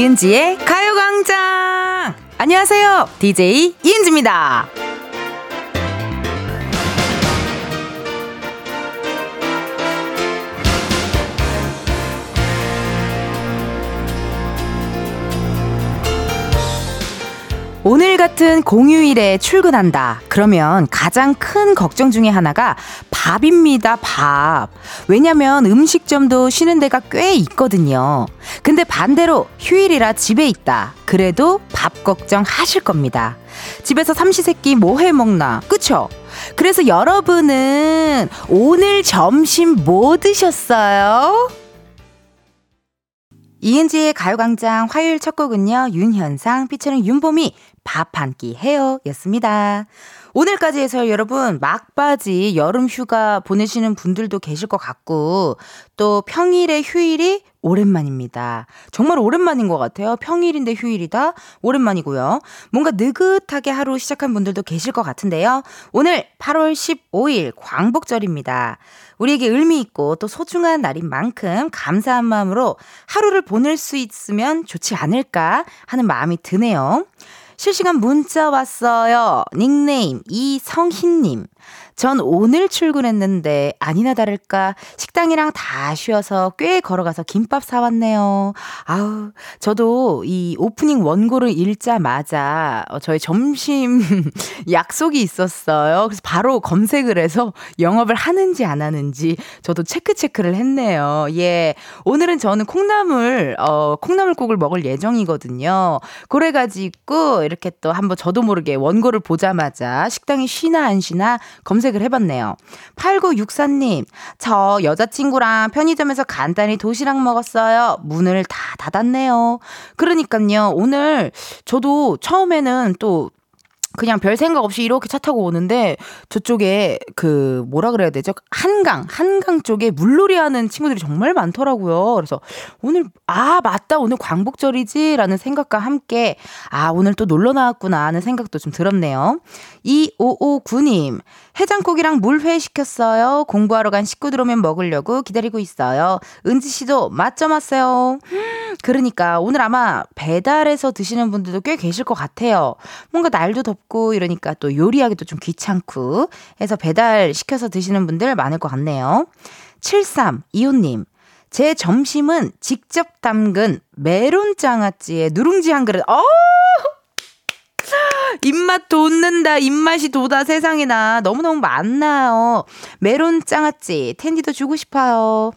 이은지의 가요광장! 안녕하세요. DJ 이은지입니다. 오늘 같은 공휴일에 출근한다. 그러면 가장 큰 걱정 중에 하나가 밥입니다, 밥. 왜냐면 음식점도 쉬는 데가 꽤 있거든요. 근데 반대로 휴일이라 집에 있다. 그래도 밥 걱정 하실 겁니다. 집에서 삼시세끼 뭐 해 먹나? 그쵸? 그래서 여러분은 오늘 점심 뭐 드셨어요? 이은지의 가요광장 화요일 첫 곡은요, 윤현상 피처링 윤봄이 밥한 끼 해요 였습니다. 오늘까지 해서 여러분 막바지 여름 휴가 보내시는 분들도 계실 것 같고 또 평일에 휴일이 오랜만입니다. 정말 오랜만인 것 같아요. 평일인데 휴일이다. 오랜만이고요. 뭔가 느긋하게 하루 시작한 분들도 계실 것 같은데요. 오늘 8월 15일 광복절입니다. 우리에게 의미 있고 또 소중한 날인 만큼 감사한 마음으로 하루를 보낼 수 있으면 좋지 않을까 하는 마음이 드네요. 실시간 문자 왔어요. 닉네임 이성희님. 전 오늘 출근했는데 아니나 다를까 식당이랑 다 쉬어서 꽤 걸어가서 김밥 사왔네요. 아우, 저도 이 오프닝 원고를 읽자마자 어, 저의 점심 약속이 있었어요. 그래서 바로 검색을 해서 영업을 하는지 안 하는지 저도 체크 체크를 했네요. 예. 오늘은 저는 콩나물, 어, 콩나물국을 먹을 예정이거든요. 그래가지고 이렇게 또 한번 저도 모르게 원고를 보자마자 식당이 쉬나 안 쉬나 검색 검색을 해봤네요. 8964님, 저 여자친구랑 편의점에서 간단히 도시락 먹었어요. 문을 다 닫았네요. 그러니까요, 오늘 저도 처음에는 또 그냥 별 생각 없이 이렇게 차 타고 오는데 저쪽에 그 뭐라 그래야 되죠? 한강, 한강 쪽에 물놀이 하는 친구들이 정말 많더라고요. 그래서 오늘 아, 맞다. 오늘 광복절이지라는 생각과 함께 아, 오늘 또 놀러 나왔구나 하는 생각도 좀 들었네요. 2559님, 해장국이랑 물회 시켰어요. 공부하러 간 식구들 오면 먹으려고 기다리고 있어요. 은지 씨도 맛점 왔어요. 그러니까 오늘 아마 배달해서 드시는 분들도 꽤 계실 것 같아요. 뭔가 날도 덥고 이러니까 또 요리하기도 좀 귀찮고 해서 배달 시켜서 드시는 분들 많을 것 같네요. 7325님. 제 점심은 직접 담근 메론 장아찌에 누룽지 한 그릇. 어! 입맛 돋는다. 입맛이 돋아 세상에나. 너무너무 많나요. 메론 장아찌. 텐디도 주고 싶어요.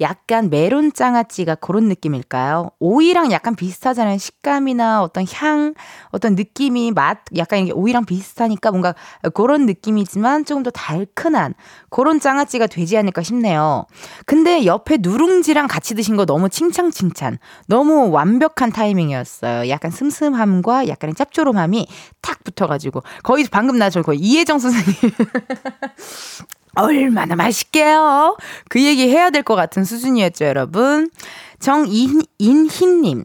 약간 메론 장아찌가 그런 느낌일까요? 오이랑 약간 비슷하잖아요. 식감이나 어떤 향, 어떤 느낌이 맛, 약간 이게 오이랑 비슷하니까 뭔가 그런 느낌이지만 조금 더 달큰한 그런 장아찌가 되지 않을까 싶네요. 근데 옆에 누룽지랑 같이 드신 거 너무 칭찬칭찬. 너무 완벽한 타이밍이었어요. 약간 슴슴함과 약간의 짭조름함이 탁 붙어가지고. 거의 방금 나 저 거의 이혜정 선생님. 얼마나 맛있게요. 그 얘기 해야 될 것 같은 수준이었죠, 여러분. 정인희님.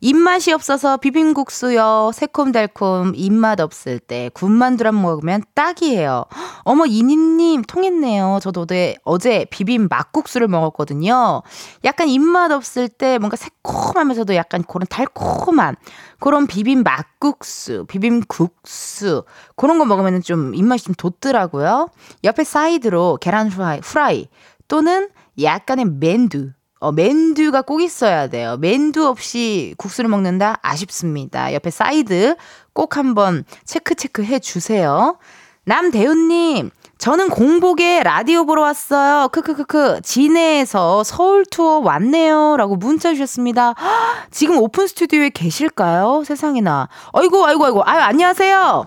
입맛이 없어서 비빔국수요. 새콤달콤 입맛 없을 때 군만두랑 먹으면 딱이에요. 어머 이니님 통했네요. 저도 어제, 비빔 막국수를 먹었거든요. 약간 입맛 없을 때 뭔가 새콤하면서도 약간 그런 달콤한 그런 비빔 막국수, 비빔국수 그런 거 먹으면 좀 입맛이 좀 돋더라고요. 옆에 사이드로 계란 후라이, 후라이 또는 약간의 맨두 어, 맨두가 꼭 있어야 돼요. 맨두 없이 국수를 먹는다? 아쉽습니다. 옆에 사이드 꼭 한번 체크 체크 해 주세요. 남대훈님, 저는 공복에 라디오 보러 왔어요. 크크크크. 진해에서 서울 투어 왔네요. 라고 문자 주셨습니다. 지금 오픈 스튜디오에 계실까요? 세상에나. 아이고, 아이고, 아이고. 아유, 안녕하세요.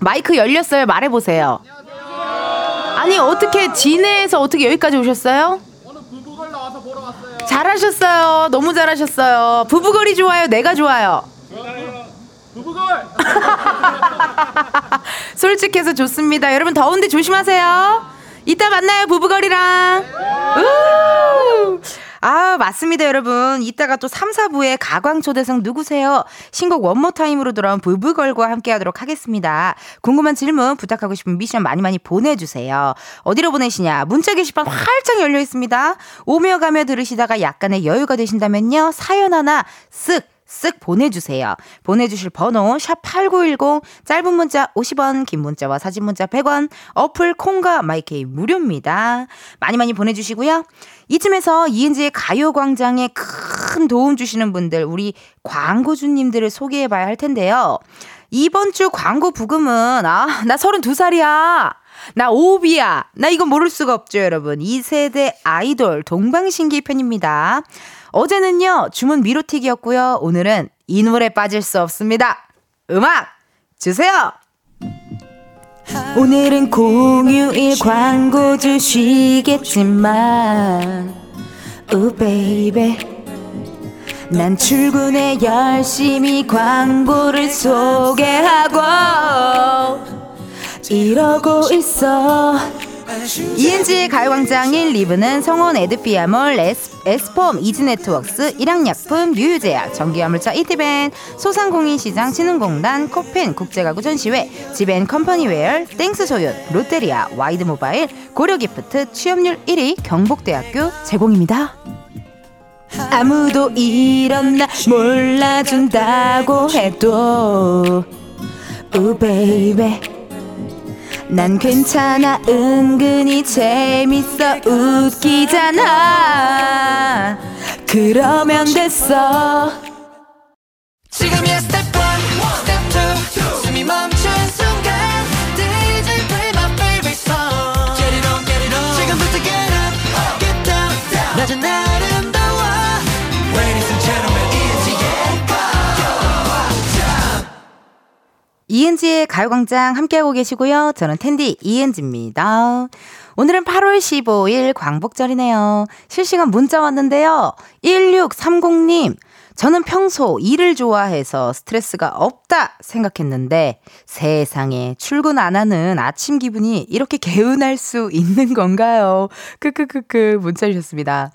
마이크 열렸어요. 말해보세요. 아니, 어떻게 진해에서 어떻게 여기까지 오셨어요? 잘하셨어요. 너무 잘하셨어요. 브브걸이 좋아요? 내가 좋아요? 브브걸! 솔직해서 좋습니다. 여러분 더운데 조심하세요. 이따 만나요, 브브걸이랑. 우! 아, 맞습니다, 여러분. 이따가 또 3, 4부에 가광 초대석 누구세요? 신곡 One More Time으로 돌아온 브브걸과 함께 하도록 하겠습니다. 궁금한 질문, 부탁하고 싶은 미션 많이 많이 보내주세요. 어디로 보내시냐? 문자 게시판 활짝 열려 있습니다. 오며 가며 들으시다가 약간의 여유가 되신다면요. 사연 하나 쓱 쓱 보내주세요. 보내주실 번호 샵8910 짧은 문자 50원 긴 문자와 사진 문자 100원 어플 콩과 마이케이 무료입니다. 많이 많이 보내주시고요. 이쯤에서 이은지의 가요광장에 큰 도움 주시는 분들 우리 광고주님들을 소개해봐야 할 텐데요. 이번 주 광고 부금은 아 나 32살이야. 나 오비야. 나 이거 모를 수가 없죠, 여러분. 2세대 아이돌 동방신기 편입니다. 어제는요, 주문 미로틱이었고요. 오늘은 이 노래 빠질 수 없습니다. 음악 주세요! 오늘은 공휴일 광고 주시겠지만, 우 baby. 난 출근에 열심히 광고를 소개하고, 이러고 있어. 이은지의 가요광장 1, 2부는 성원 에드피아몰, 에스, 폼 이지네트웍스, 일양약품, 유유제약, 전기화물차 이티벤, 소상공인시장 진흥공단, 코펜, 국제가구 전시회, 지벤 컴퍼니웨어, 땡스소윤, 롯데리아, 와이드모바일, 고려기프트, 취업률 1위, 경북대학교 제공입니다. 아무도 이런 나 몰라준다고 해도 우 베이베 난 괜찮아. 은근히 재밌어. 웃기잖아. 그러면 됐어. 지금이야 스텝 1 스텝 2 숨이 멈춘 이은지의 가요광장 함께하고 계시고요. 저는 텐디 이은지입니다. 오늘은 8월 15일 광복절이네요. 실시간 문자 왔는데요. 1630님, 저는 평소 일을 좋아해서 스트레스가 없다 생각했는데 세상에 출근 안 하는 아침 기분이 이렇게 개운할 수 있는 건가요? 크크크크 문자 주셨습니다.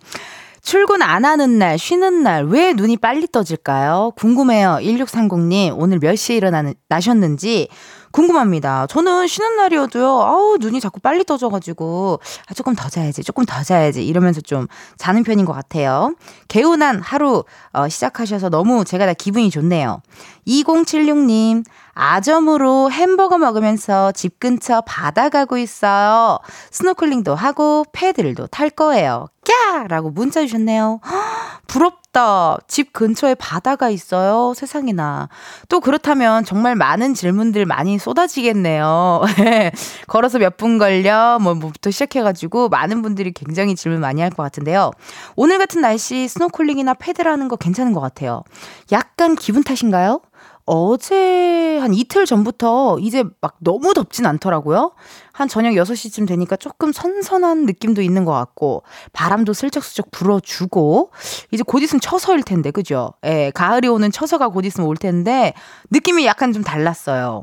출근 안 하는 날, 쉬는 날, 왜 눈이 빨리 떠질까요? 궁금해요. 1630님, 오늘 몇 시에 일어나셨는지 궁금합니다. 저는 쉬는 날이어도요, 아우, 눈이 자꾸 빨리 떠져가지고, 아, 조금 더 자야지, 조금 더 자야지, 이러면서 좀 자는 편인 것 같아요. 개운한 하루, 어, 시작하셔서 너무 제가 다 기분이 좋네요. 2076님, 아점으로 햄버거 먹으면서 집 근처 바다 가고 있어요. 스노클링도 하고 패들도 탈 거예요. 꺄! 라고 문자 주셨네요. 부럽 다. 집 근처에 바다가 있어요. 세상에나. 또 그렇다면 정말 많은 질문들 많이 쏟아지겠네요. 걸어서 몇 분 걸려? 뭐, 뭐부터 시작해가지고 많은 분들이 굉장히 질문 많이 할 것 같은데요. 오늘 같은 날씨 스노클링이나 패들 하는 거 괜찮은 것 같아요. 약간 기분 탓인가요? 어제 한 이틀 전부터 이제 막 너무 덥진 않더라고요. 한 저녁 6시쯤 되니까 조금 선선한 느낌도 있는 것 같고, 바람도 슬쩍슬쩍 불어주고, 이제 곧 있으면 처서일 텐데, 그죠? 예, 가을이 오는 처서가 곧 있으면 올 텐데, 느낌이 약간 좀 달랐어요.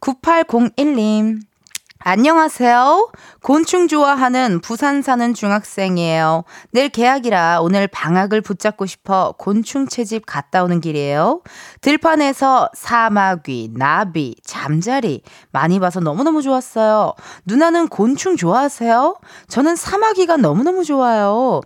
9801님, 안녕하세요. 곤충 좋아하는 부산 사는 중학생이에요. 내일 개학이라 오늘 방학을 붙잡고 싶어 곤충 채집 갔다 오는 길이에요. 들판에서 사마귀, 나비, 잠자리 많이 봐서 너무너무 좋았어요. 누나는 곤충 좋아하세요? 저는 사마귀가 너무너무 좋아요.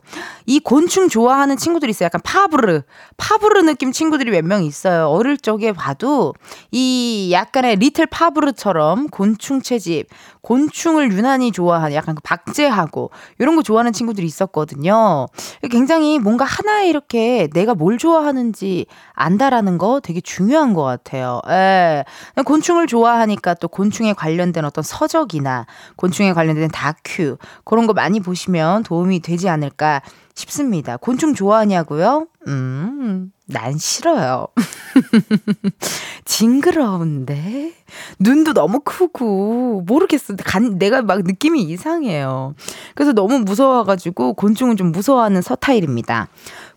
이 곤충 좋아하는 친구들이 있어요. 약간 파브르, 파브르 느낌 친구들이 몇 명 있어요. 어릴 적에 봐도 이 약간의 리틀 파브르처럼 곤충 채집 곤충을 유난히 좋아하는 약간 그 박제하고 이런 거 좋아하는 친구들이 있었거든요. 굉장히 뭔가 하나에 이렇게 내가 뭘 좋아하는지 안다라는 거 되게 중요한 것 같아요. 예. 곤충을 좋아하니까 또 곤충에 관련된 어떤 서적이나 곤충에 관련된 다큐 그런 거 많이 보시면 도움이 되지 않을까 싶습니다. 곤충 좋아하냐고요? 음, 난 싫어요. 징그러운데? 눈도 너무 크고, 모르겠어. 간, 내가 막 느낌이 이상해요. 그래서 너무 무서워가지고, 곤충은 좀 무서워하는 서타일입니다.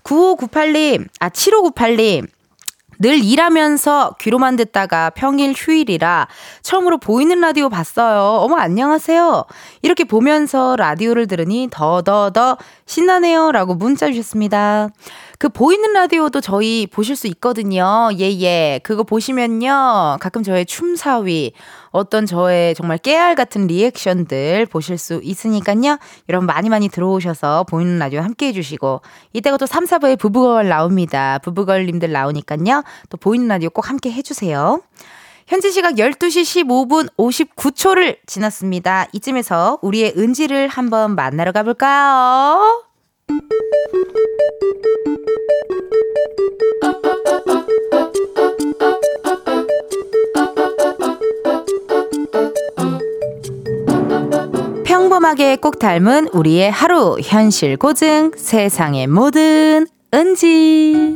9598님, 아, 7598님. 늘 일하면서 귀로만 듣다가 평일 휴일이라 처음으로 보이는 라디오 봤어요. 어머, 안녕하세요. 이렇게 보면서 라디오를 들으니 더더더 신나네요. 라고 문자 주셨습니다. 그 보이는 라디오도 저희 보실 수 있거든요. 예, 예. 그거 보시면요. 가끔 저의 춤사위, 어떤 저의 정말 깨알 같은 리액션들 보실 수 있으니까요. 여러분 많이 많이 들어오셔서 보이는 라디오 함께 해주시고, 이따가 또 3, 4부에 부부걸 나옵니다. 부부걸님들 나오니까요. 또 보이는 라디오 꼭 함께 해주세요. 현재 시각 12시 15분 59초를 지났습니다. 이쯤에서 우리의 은지를 한번 만나러 가볼까요? 평범하게 꼭 닮은 우리의 하루 현실 고증 세상의 모든 은지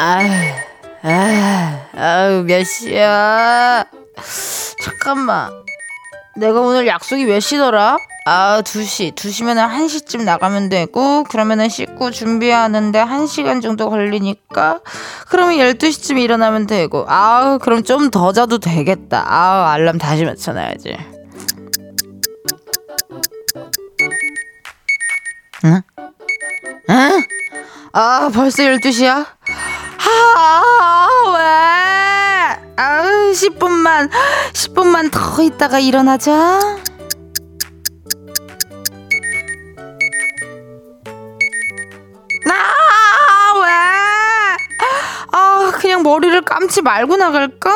아, 아, 아유, 몇 시야? 잠깐만. 내가 오늘 약속이 몇 시더라? 아, 2시. 2시면은 1시쯤 나가면 되고, 그러면은 씻고 준비하는데 1시간 정도 걸리니까, 그러면 12시쯤 일어나면 되고, 아우, 그럼 좀 더 자도 되겠다. 아우, 알람 다시 맞춰놔야지. 응? 응? 아, 벌써 12시야? 아, 왜? 아우, 10분만, 10분만 더 있다가 일어나자. 그냥 머리를 감지 말고 나갈까?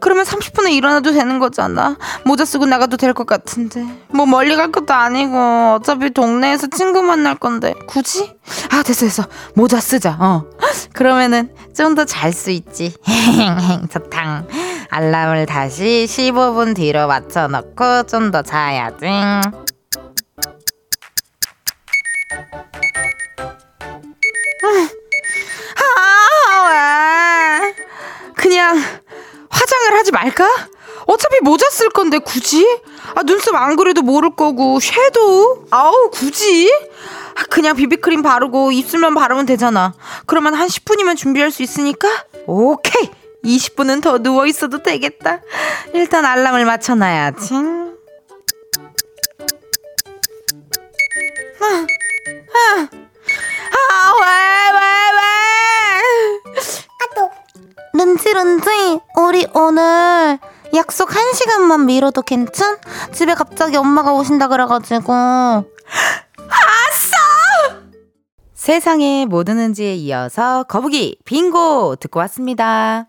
그러면 30분에 일어나도 되는 거잖아. 모자 쓰고 나가도 될 것 같은데. 뭐 멀리 갈 것도 아니고 어차피 동네에서 친구 만날 건데 굳이? 아 됐어 됐어. 모자 쓰자. 어. 그러면은 좀 더 잘 수 있지. 좋다. 알람을 다시 15분 뒤로 맞춰놓고 좀 더 자야지. 모자 쓸 건데 굳이? 아 눈썹 안 그래도 모를 거고 섀도우? 아우 굳이? 아, 그냥 비비크림 바르고 입술만 바르면 되잖아. 그러면 한 10분이면 준비할 수 있으니까 오케이 20분은 더 누워 있어도 되겠다. 일단 알람을 맞춰놔야지. 아, 아, 아, 왜, 왜, 왜? 아, 또. 른지 른지 우리 오늘 약속 한 시간만 미뤄도 괜찮? 집에 갑자기 엄마가 오신다 그래가지고 아싸! 세상의 모든 은지에 이어서 거북이 빙고 듣고 왔습니다.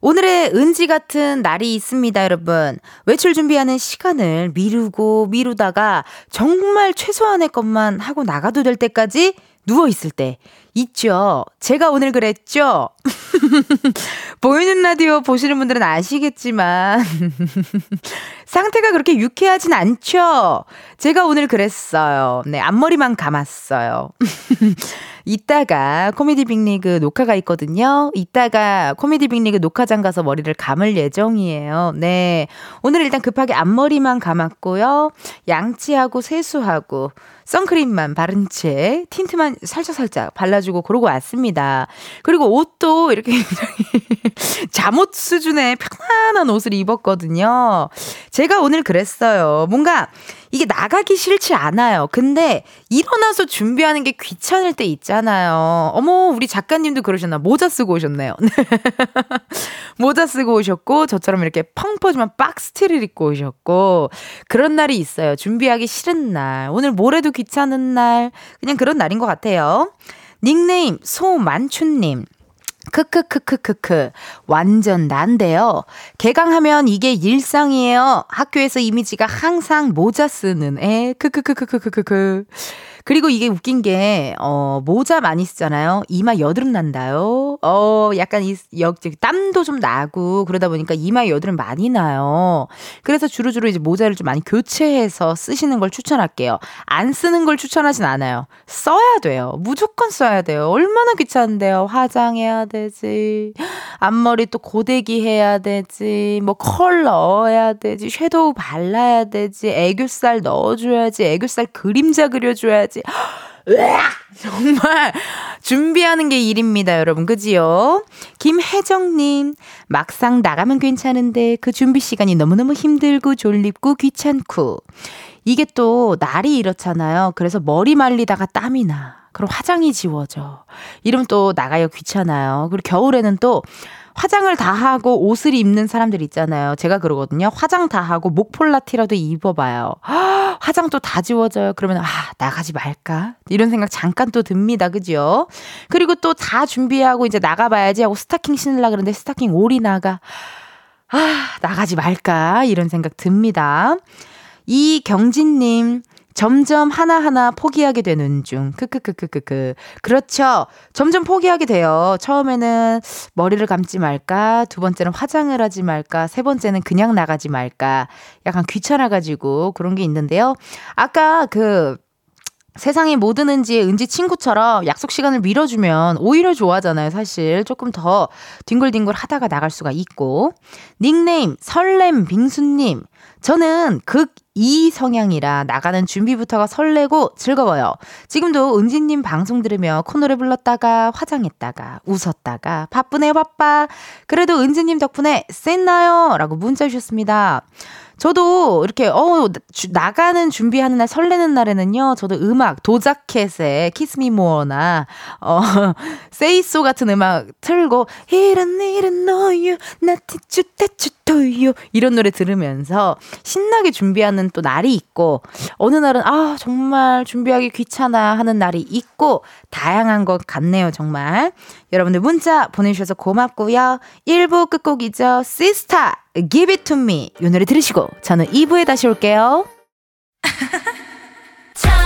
오늘의 은지 같은 날이 있습니다, 여러분. 외출 준비하는 시간을 미루고 미루다가 정말 최소한의 것만 하고 나가도 될 때까지 누워있을 때 있죠. 제가 오늘 그랬죠? 보이는 라디오 보시는 분들은 아시겠지만, 상태가 그렇게 유쾌하진 않죠? 제가 오늘 그랬어요. 네, 앞머리만 감았어요. 이따가 코미디 빅리그 녹화가 있거든요. 이따가 코미디 빅리그 녹화장 가서 머리를 감을 예정이에요. 네. 오늘 일단 급하게 앞머리만 감았고요. 양치하고 세수하고 선크림만 바른 채 틴트만 살짝살짝 발라주고 그러고 왔습니다. 그리고 옷도 이렇게 잠옷 수준의 편안한 옷을 입었거든요. 제가 오늘 그랬어요. 뭔가 이게 나가기 싫지 않아요. 근데 일어나서 준비하는 게 귀찮을 때 있잖아요. 어머, 우리 작가님도 그러셨나? 모자 쓰고 오셨네요. 모자 쓰고 오셨고, 저처럼 이렇게 펑퍼짐한 박스티를 입고 오셨고, 그런 날이 있어요. 준비하기 싫은 날. 오늘 모레도 귀찮은 날. 그냥 그런 날인 것 같아요. 닉네임 소만춘님. 크크크크크크. 완전 난데요. 개강하면 이게 일상이에요. 학교에서 이미지가 항상 모자 쓰는 애. 크크크크크크크. 그리고 이게 웃긴 게, 어, 모자 많이 쓰잖아요. 이마 여드름 난다요. 어, 약간 이, 역, 땀도 좀 나고, 그러다 보니까 이마에 여드름 많이 나요. 그래서 주로주로 이제 모자를 좀 많이 교체해서 쓰시는 걸 추천할게요. 안 쓰는 걸 추천하진 않아요. 써야 돼요. 무조건 써야 돼요. 얼마나 귀찮은데요. 화장해야 되지. 앞머리 또 고데기 해야 되지. 뭐 컬러 해야 되지. 섀도우 발라야 되지. 애교살 넣어줘야지. 애교살 그림자 그려줘야지. 으악! 정말 준비하는 게 일입니다, 여러분. 그지요? 김혜정님, 막상 나가면 괜찮은데 그 준비 시간이 너무너무 힘들고 졸립고 귀찮고. 이게 또 날이 이렇잖아요. 그래서 머리 말리다가 땀이 나. 그럼 화장이 지워져. 이러면 또 나가요 귀찮아요. 그리고 겨울에는 또 화장을 다 하고 옷을 입는 사람들 있잖아요. 제가 그러거든요. 화장 다 하고 목폴라티라도 입어봐요. 화장 또 다 지워져요. 그러면 아 나가지 말까 이런 생각 잠깐 또 듭니다. 그죠? 그리고 또 다 준비하고 이제 나가봐야지 하고 스타킹 신으려 그러는데 스타킹 올이 나가. 아 나가지 말까 이런 생각 듭니다. 이 경진님 점점 하나하나 포기하게 되는 중. 크크크크크크. 그렇죠. 점점 포기하게 돼요. 처음에는 머리를 감지 말까, 두 번째는 화장을 하지 말까, 세 번째는 그냥 나가지 말까. 약간 귀찮아가지고 그런 게 있는데요. 아까 그, 세상의 모든 은지의 은지 친구처럼 약속 시간을 밀어주면 오히려 좋아하잖아요, 사실. 조금 더 뒹굴뒹굴 하다가 나갈 수가 있고. 닉네임, 설렘 빙수님. 저는 극 이 성향이라 나가는 준비부터가 설레고 즐거워요. 지금도 은지님 방송 들으며 코너를 불렀다가 화장했다가 웃었다가 바쁘네요 바빠. 그래도 은지님 덕분에 쎄나요? 라고 문자 주셨습니다. 저도 이렇게 어 주, 나가는 준비하는 날 설레는 날에는요. 저도 음악 도자켓의 키스미 모어나 어 세이소 같은 음악 틀고 이런 일은 너유 나티쭈 테쭈 토유 이런 노래 들으면서 신나게 준비하는 또 날이 있고 어느 날은 아 정말 준비하기 귀찮아 하는 날이 있고 다양한 것 같네요 정말. 여러분들 문자 보내주셔서 고맙고요. 1부 끝곡이죠. 시스타 Give It To Me. 이 노래 들으시고 저는 2부에 다시 올게요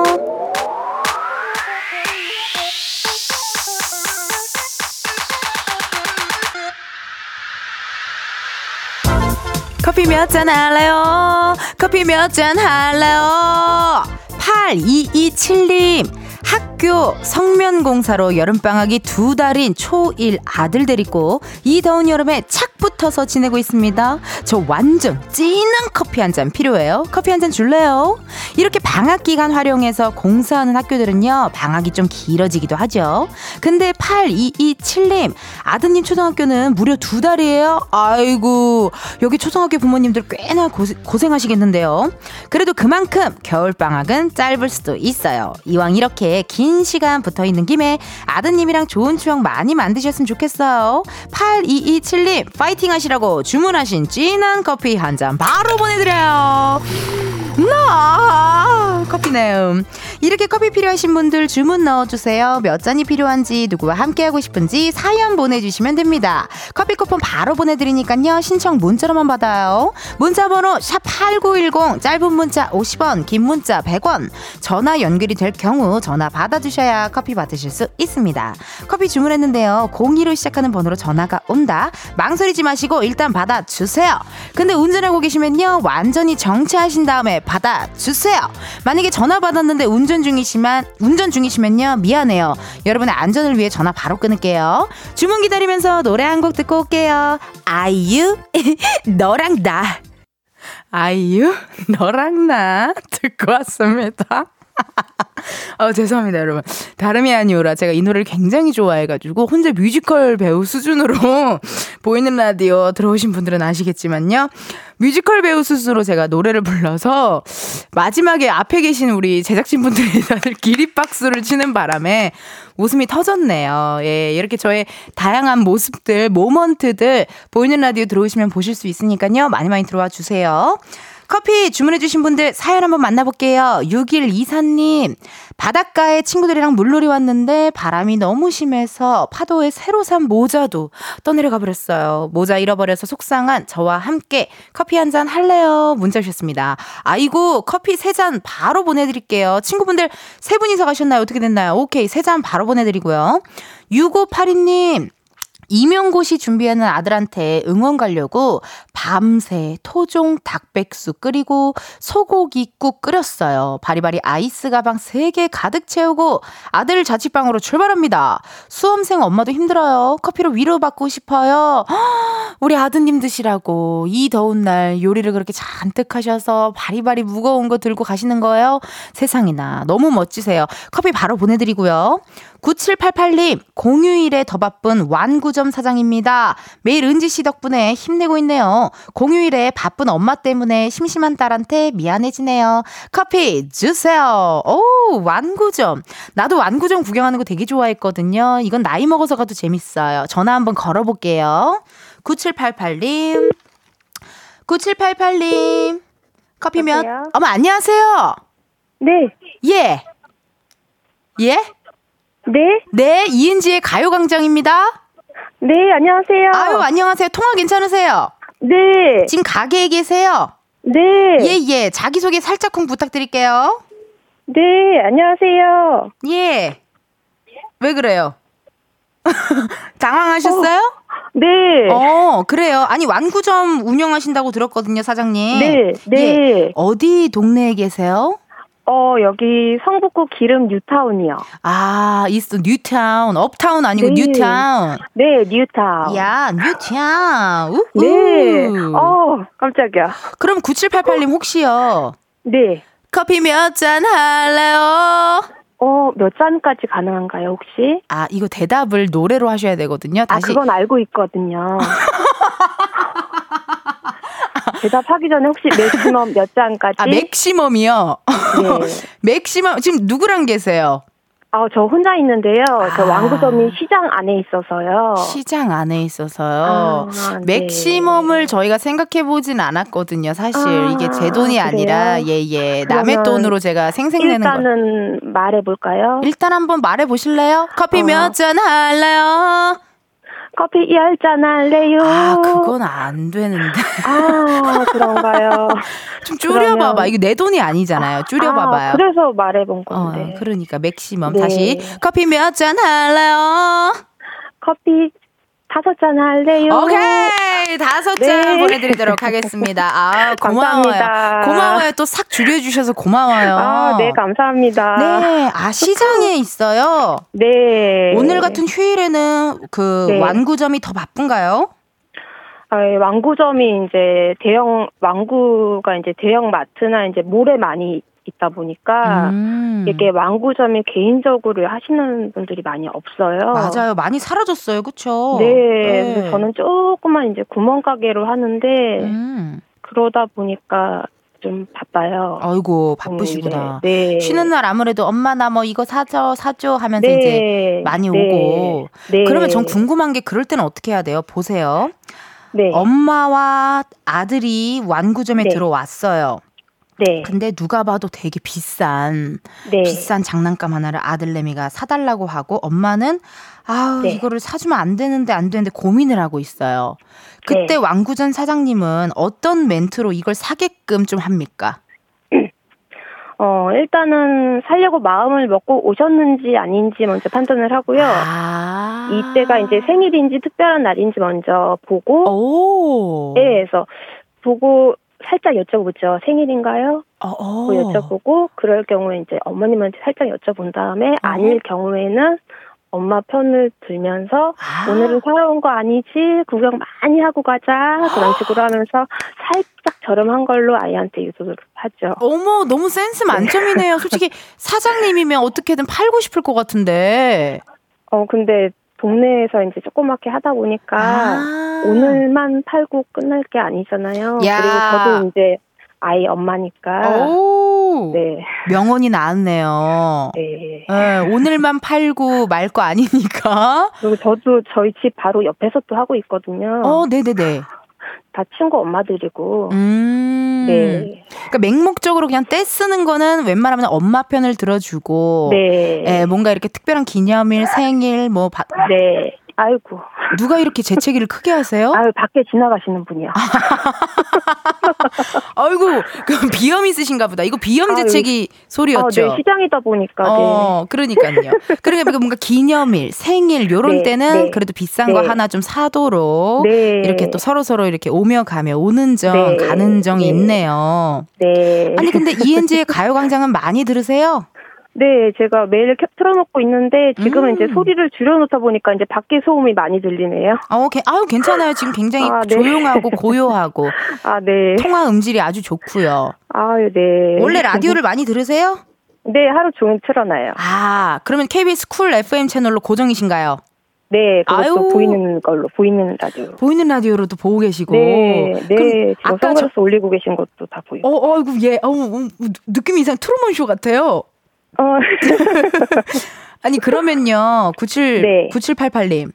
커피 몇 잔 할래요? 커피 몇 잔 할래요? 8227님. 학교 성면공사로 여름방학이 두 달인 초1 아들 데리고 이 더운 여름에 착 붙어서 지내고 있습니다. 저 완전 진한 커피 한 잔 필요해요. 커피 한 잔 줄래요? 이렇게 방학 기간 활용해서 공사하는 학교들은요, 방학이 좀 길어지기도 하죠. 근데 8227님, 아드님 초등학교는 무려 두 달이에요? 아이고, 여기 초등학교 부모님들 꽤나 고생, 고생하시겠는데요. 그래도 그만큼 겨울방학은 짧을 수도 있어요. 이왕 이렇게 긴 시간 붙어 있는 김에 아드님이랑 좋은 추억 많이 만드셨으면 좋겠어요. 8227님, 파이팅 하시라고 주문하신 진한 커피 한 잔 바로 보내드려요. 나 커피네요. 이렇게 커피 필요하신 분들 주문 넣어주세요. 몇 잔이 필요한지 누구와 함께하고 싶은지 사연 보내주시면 됩니다. 커피 쿠폰 바로 보내드리니까요. 신청 문자로만 받아요. 문자번호 샵 #8910 짧은 문자 50원, 긴 문자 100원. 전화 연결이 될 경우 전화 받아주셔야 커피 받으실 수 있습니다. 커피 주문했는데요. 02로 시작하는 번호로 전화가 온다. 망설이지 마시고 일단 받아주세요. 근데 운전하고 계시면요. 완전히 정체하신 다음에 받아주세요. 만약에 전화 받았는데 운전 중이시면, 운전 중이시면요. 미안해요. 여러분의 안전을 위해 전화 바로 끊을게요. 주문 기다리면서 노래 한 곡 듣고 올게요. 아이유, 너랑 나. 아이유, 너랑 나. 듣고 왔습니다. 어, 죄송합니다, 여러분. 다름이 아니오라 제가 이 노래를 굉장히 좋아해가지고 혼자 뮤지컬 배우 수준으로 보이는 라디오 들어오신 분들은 아시겠지만요. 뮤지컬 배우 스스로 제가 노래를 불러서 마지막에 앞에 계신 우리 제작진분들이 다들 기립박수를 치는 바람에 웃음이 터졌네요. 예, 이렇게 저의 다양한 모습들, 모먼트들 보이는 라디오 들어오시면 보실 수 있으니까요. 많이 많이 들어와 주세요. 커피 주문해주신 분들 사연 한번 만나볼게요. 6124님. 바닷가에 친구들이랑 물놀이 왔는데 바람이 너무 심해서 파도에 새로 산 모자도 떠내려가 버렸어요. 모자 잃어버려서 속상한 저와 함께 커피 한 잔 할래요? 문자 주셨습니다. 아이고, 커피 세 잔 바로 보내드릴게요. 친구분들 세 분이서 가셨나요? 어떻게 됐나요? 오케이, 세 잔 바로 보내드리고요. 6582님. 이명고시 준비하는 아들한테 응원 가려고 밤새 토종 닭백수 끓이고 소고기국 끓였어요. 바리바리 아이스 가방 3개 가득 채우고 아들 자취방으로 출발합니다. 수험생 엄마도 힘들어요. 커피로 위로받고 싶어요. 우리 아드님 드시라고 이 더운 날 요리를 그렇게 잔뜩 하셔서 바리바리 무거운 거 들고 가시는 거예요? 세상에나 너무 멋지세요. 커피 바로 보내드리고요. 9788님, 공휴일에 더 바쁜 완구점 사장입니다. 매일 은지 씨 덕분에 힘내고 있네요. 공휴일에 바쁜 엄마 때문에 심심한 딸한테 미안해지네요. 커피 주세요. 오, 완구점. 나도 완구점 구경하는 거 되게 좋아했거든요. 이건 나이 먹어서 가도 재밌어요. 전화 한번 걸어볼게요. 9788님. 9788님. 커피 몇? 어머, 안녕하세요. 네. 예. 예? 네? 네, 이은지의 가요광장입니다. 네, 안녕하세요. 아유, 안녕하세요. 통화 괜찮으세요? 네. 지금 가게에 계세요? 네. 예, 예. 자기소개 살짝쿵 부탁드릴게요. 네, 안녕하세요. 예. 왜 그래요? 당황하셨어요? 어, 네. 어, 그래요. 아니, 완구점 운영하신다고 들었거든요, 사장님. 네, 네. 예. 어디 동네에 계세요? 어, 여기 성북구 기름 뉴타운이요. 아, 있어. 뉴타운. 업타운 아니고 네. 뉴타운. 네, 뉴타운. 야, 뉴타운. 우후. 네. 어, 깜짝이야. 그럼 9788님 혹시요. 네. 커피 몇 잔 할래요? 어, 몇 잔까지 가능한가요, 혹시? 아, 이거 대답을 노래로 하셔야 되거든요. 다시. 아, 그건 알고 있거든요. 대답하기 전에 혹시 maximum 몇 잔까지? 아, maximum이요? 네. maximum, 지금 누구랑 계세요? 아, 저 혼자 있는데요. 아. 저 완구점이 시장 안에 있어서요. 시장 안에 있어서요. 아, 네. maximum을 저희가 생각해 보진 않았거든요. 사실 아, 이게 제 돈이 아니라 예예 예. 남의 돈으로 제가 생색내는 일단은 말해 볼까요? 일단 한번 말해 보실래요? 커피 어. 몇잔 할래요? 커피 10잔 할래요? 아, 그건 안 되는데. 아, 그런가요? 좀 줄여봐봐. 그러면... 이게 내 돈이 아니잖아요. 줄여봐봐요. 아, 그래서 말해본 건데. 어, 그러니까 맥시멈. 네. 다시. 커피 몇 잔 할래요? 커피 다섯 잔 할래요? 오케이 다섯 잔 네. 보내드리도록 하겠습니다. 아 고마워요. 감사합니다. 고마워요. 또 싹 줄여주셔서 고마워요. 아, 네 감사합니다. 네, 아 시장에 있어요. 네. 오늘 같은 휴일에는 그 네. 완구점이 더 바쁜가요? 아, 완구점이 이제 대형 완구가 이제 대형 마트나 이제 몰에 많이 있다 보니까 음. 이게 왕구점이 개인적으로 하시는 분들이 많이 없어요. 맞아요. 많이 사라졌어요. 그렇죠? 네. 네. 저는 조금만 이제 구멍 가게로 하는데 음. 그러다 보니까 좀 바빠요. 아이고 바쁘시구나. 네. 네. 쉬는 날 아무래도 엄마 나 뭐 이거 사줘 사줘 하면서 네. 이제 많이 네. 오고. 네. 그러면 전 궁금한 게 그럴 때는 어떻게 해야 돼요? 보세요. 네. 엄마와 아들이 완구점에 들어왔어요. 네. 근데 누가 봐도 되게 비싼 네. 비싼 장난감 하나를 아들내미가 사달라고 하고 엄마는 아 네. 이거를 사주면 안 되는데 안 되는데 고민을 하고 있어요. 그때 네. 왕구전 사장님은 어떤 멘트로 이걸 사게끔 좀 합니까? 어, 일단은 살려고 마음을 먹고 오셨는지 아닌지 먼저 판단을 하고요. 아~ 이때가 이제 생일인지 특별한 날인지 먼저 보고, 오~ 네, 그래서 보고 살짝 여쭤보죠. 생일인가요? 어, 그 여쭤보고 그럴 경우에 이제 어머님한테 살짝 여쭤본 다음에 어. 아닐 경우에는 엄마 편을 들면서 아. 오늘은 살아온 거 아니지 구경 많이 하고 가자 그런 식으로 하면서 살짝 저렴한 걸로 아이한테 유도를 하죠. 어머 너무 센스 만점이네요. 솔직히 사장님이면 어떻게든 팔고 싶을 것 같은데. 어 근데 동네에서 이제 조그맣게 하다 보니까 아~ 오늘만 팔고 끝날 게 아니잖아요. 야. 그리고 저도 이제 아이 엄마니까. 네. 명언이 나왔네요. 네. 네. 오늘만 팔고 말 거 아니니까. 그리고 저도 저희 집 바로 옆에서 또 하고 있거든요. 어, 네네네. 다 친구 엄마들이고. 음. 네. 그러니까 맹목적으로 그냥 떼 쓰는 거는 웬만하면 엄마 편을 들어주고. 네. 예, 뭔가 이렇게 특별한 기념일, 생일, 뭐. 바... 네. 아이고. 누가 이렇게 재채기를 크게 하세요? 아유, 밖에 지나가시는 분이요. 아이고, 그럼 비염 있으신가 보다. 이거 비염 재채기 아유, 소리였죠? 아, 네, 시장이다 보니까. 어, 네. 그러니까요. 그러니까 뭔가 기념일, 생일, 요런 네, 때는 네, 그래도 비싼 거 네. 하나 좀 사도록. 네. 이렇게 또 서로 서로 이렇게 오며 가며 오는 정, 가는 정이 있네요. 네. 아니, 근데 이은지의 가요 광장은 많이 들으세요? 네, 제가 매일 캡 틀어놓고 있는데 지금은 음. 이제 소리를 줄여놓다 보니까 이제 밖에 소음이 많이 들리네요. 아, 게, 아유 괜찮아요. 지금 굉장히 아, 네. 조용하고 고요하고. 아, 네. 통화 음질이 아주 좋고요. 아, 네. 원래 라디오를 많이 들으세요? 네, 하루 종일 틀어놔요. 아, 그러면 KBS Cool FM 채널로 고정이신가요? 네, 그것도 아유. 보이는 걸로 보이는 라디오. 보이는 라디오로도 보고 계시고. 네, 네. 아까 선글라스 저... 올리고 계신 것도 다 보이고. 어, 어이구 예, 어, 어, 느낌이 이상 Truman Show 같아요. 어. 아니 그러면요 97 네. 9788님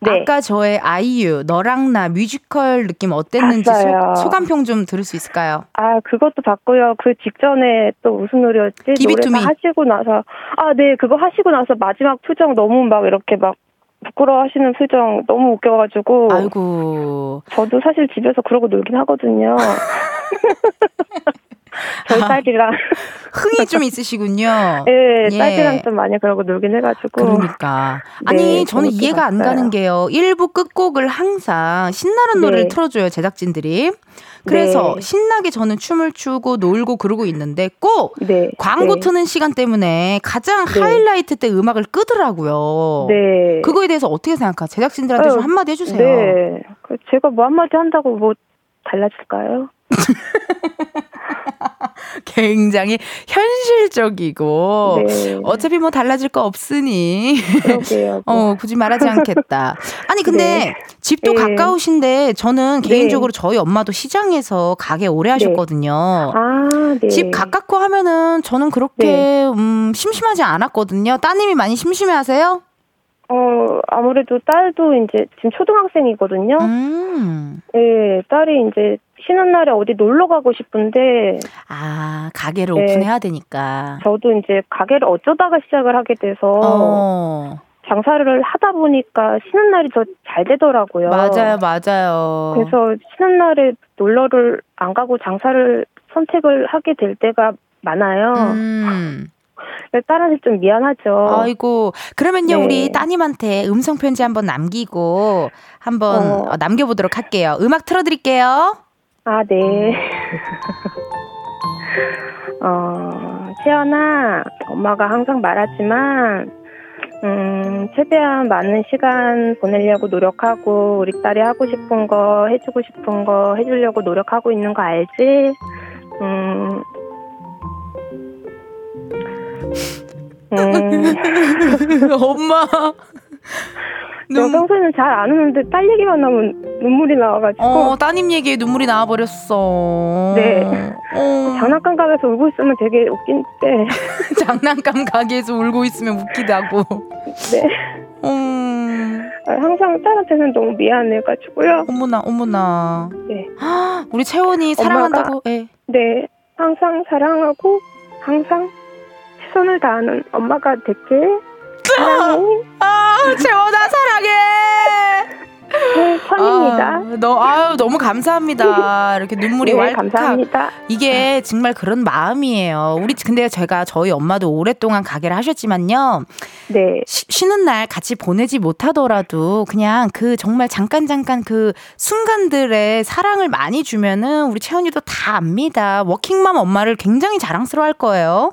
네. 아까 저의 아이유 너랑 나 뮤지컬 느낌 어땠는지 소, 감평 좀 들을 수 있을까요? 아 그것도 봤고요. 그 직전에 또 무슨 노래였지? 노래 하시고 나서 아 네 그거 하시고 나서 마지막 표정 너무 막 이렇게 막 부끄러워하시는 표정 너무 웃겨가지고 아이고 저도 사실 집에서 그러고 놀긴 하거든요. 저희 딸이랑 흥이 좀 있으시군요. 네, 예. 딸이랑 좀 많이 그러고 놀긴 해가지고. 그러니까 아니 네, 저는 이해가 봤어요. 안 가는 게요. 1부 끝곡을 항상 신나는 네. 노래를 틀어줘요 제작진들이. 그래서 네. 신나게 저는 춤을 추고 놀고 그러고 있는데 꼭 네. 광고 네. 트는 시간 때문에 가장 네. 하이라이트 때 음악을 끄더라고요. 네. 그거에 대해서 어떻게 생각하? 제작진들한테 어, 좀 한마디 해주세요. 네. 그 제가 뭐 한마디 한다고 뭐 달라질까요? 굉장히 현실적이고 네. 어차피 뭐 달라질 거 없으니 어 굳이 말하지 않겠다. 아니 근데 네. 집도 네. 가까우신데 저는 네. 개인적으로 저희 엄마도 시장에서 가게 오래 네. 하셨거든요. 아, 네. 집 가깝고 하면은 저는 그렇게 음, 심심하지 않았거든요. 따님이 많이 심심해하세요? 어, 아무래도 딸도 이제 지금 초등학생이거든요. 음. 네, 딸이 이제 쉬는 날에 어디 놀러 가고 싶은데. 아, 가게를 네, 오픈해야 되니까. 저도 이제 가게를 어쩌다가 시작을 하게 돼서. 어. 장사를 하다 보니까 쉬는 날이 더 잘 되더라고요. 맞아요, 맞아요. 그래서 쉬는 날에 놀러를 안 가고 장사를 선택을 하게 될 때가 많아요. 음. 딸한테 좀 미안하죠. 아이고 그러면요 네. 우리 따님한테 음성 편지 한번 남기고 한번 어. 어. 남겨보도록 할게요. 음악 틀어드릴게요. 아 네. 어 채연아 엄마가 항상 말하지만 음, 최대한 많은 시간 보내려고 노력하고 우리 딸이 하고 싶은 거 해주고 싶은 거 해주려고 노력하고 있는 거 알지? 음, 음. 엄마. 눈... 평소에는 잘 안 우는데 딸 얘기만 나면 눈물이 나와가지고. 어, 따님 얘기에 눈물이 나와버렸어. 네. 어. 장난감 가게에서 울고 있으면 되게 웃긴데. 장난감 가게에서 울고 있으면 웃기다고. 네. 음. 항상 딸한테는 너무 미안해가지고요. 어머나, 어머나. 네. 우리 채원이 사랑한다고. 네. 네. 항상 사랑하고 항상 최선을 다하는 엄마가 될게. 사랑해. 아, 재원아 사랑해. 네, 선입니다. 아, 너, 아유, 너무 감사합니다. 이렇게 눈물이 네, 왈칵. 감사합니다. 이게 정말 그런 마음이에요. 우리, 근데 제가 저희 엄마도 오랫동안 가게를 하셨지만요. 네. 쉬, 쉬는 날 같이 보내지 못하더라도 그냥 그 정말 잠깐 잠깐 그 순간들의 사랑을 많이 주면은 우리 채원이도 다 압니다. 워킹맘 엄마를 굉장히 자랑스러워 할 거예요.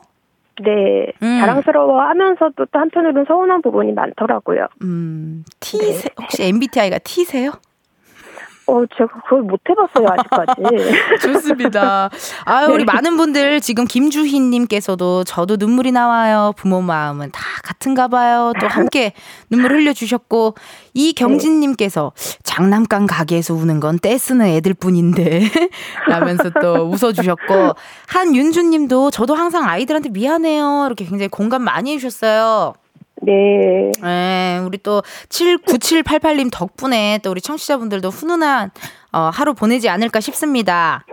네, 음. 자랑스러워하면서도 또 한편으로는 서운한 부분이 많더라고요. 음, T 네. 혹시 MBTI가 T세요? 어, 제가 그걸 못 해봤어요, 아직까지. 좋습니다. 아 우리 네. 많은 분들 지금 김주희님께서도 저도 눈물이 나와요. 부모 마음은 다 같은가 봐요. 또 함께 눈물 흘려주셨고, 이경진님께서 장난감 가게에서 우는 건 떼쓰는 애들 뿐인데. 라면서 또 웃어주셨고, 한윤주님도 저도 항상 아이들한테 미안해요. 이렇게 굉장히 공감 많이 해주셨어요. 네. 네, 우리 또 79788님 덕분에 또 우리 청취자분들도 훈훈한 어, 하루 보내지 않을까 싶습니다.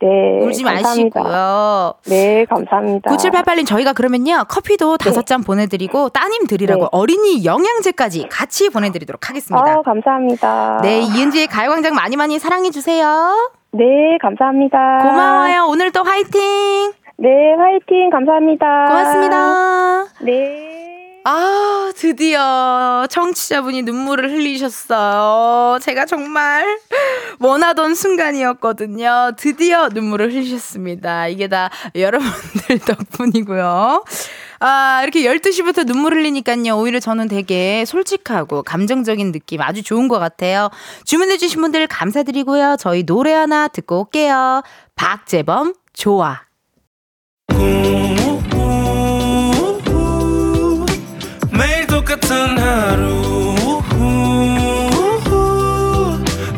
네. 울지 감사합니다. 마시고요. 네, 감사합니다. 9788님, 저희가 그러면요, 커피도 네. 다섯 네. 잔 보내드리고, 따님 드리라고 네. 어린이 영양제까지 같이 보내드리도록 하겠습니다. 어, 감사합니다. 네, 이은지의 가요광장 많이 많이 사랑해주세요. 네, 감사합니다. 고마워요. 오늘 또 화이팅! 네, 화이팅! 감사합니다. 고맙습니다. 네. 아, 드디어 청취자분이 눈물을 흘리셨어요. 제가 정말 원하던 순간이었거든요. 드디어 눈물을 흘리셨습니다. 이게 다 여러분들 덕분이고요. 아, 이렇게 12시부터 눈물 흘리니까요. 오히려 저는 되게 솔직하고 감정적인 느낌 아주 좋은 것 같아요. 주문해주신 분들 감사드리고요. 저희 노래 하나 듣고 올게요. 박재범, 좋아. 같은 하루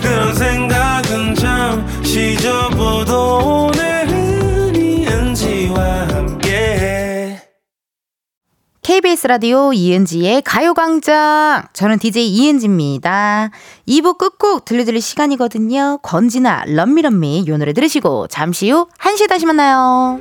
그런 생각은 잠시 접어도 오늘은 이은지와 함께 KBS 라디오 이은지의 가요광장. 저는 DJ 이은지입니다. 2부 끝곡 들려드릴 시간이거든요. 건지나 럼미럼미 요 노래 들으시고 잠시 후 1시에 다시 만나요.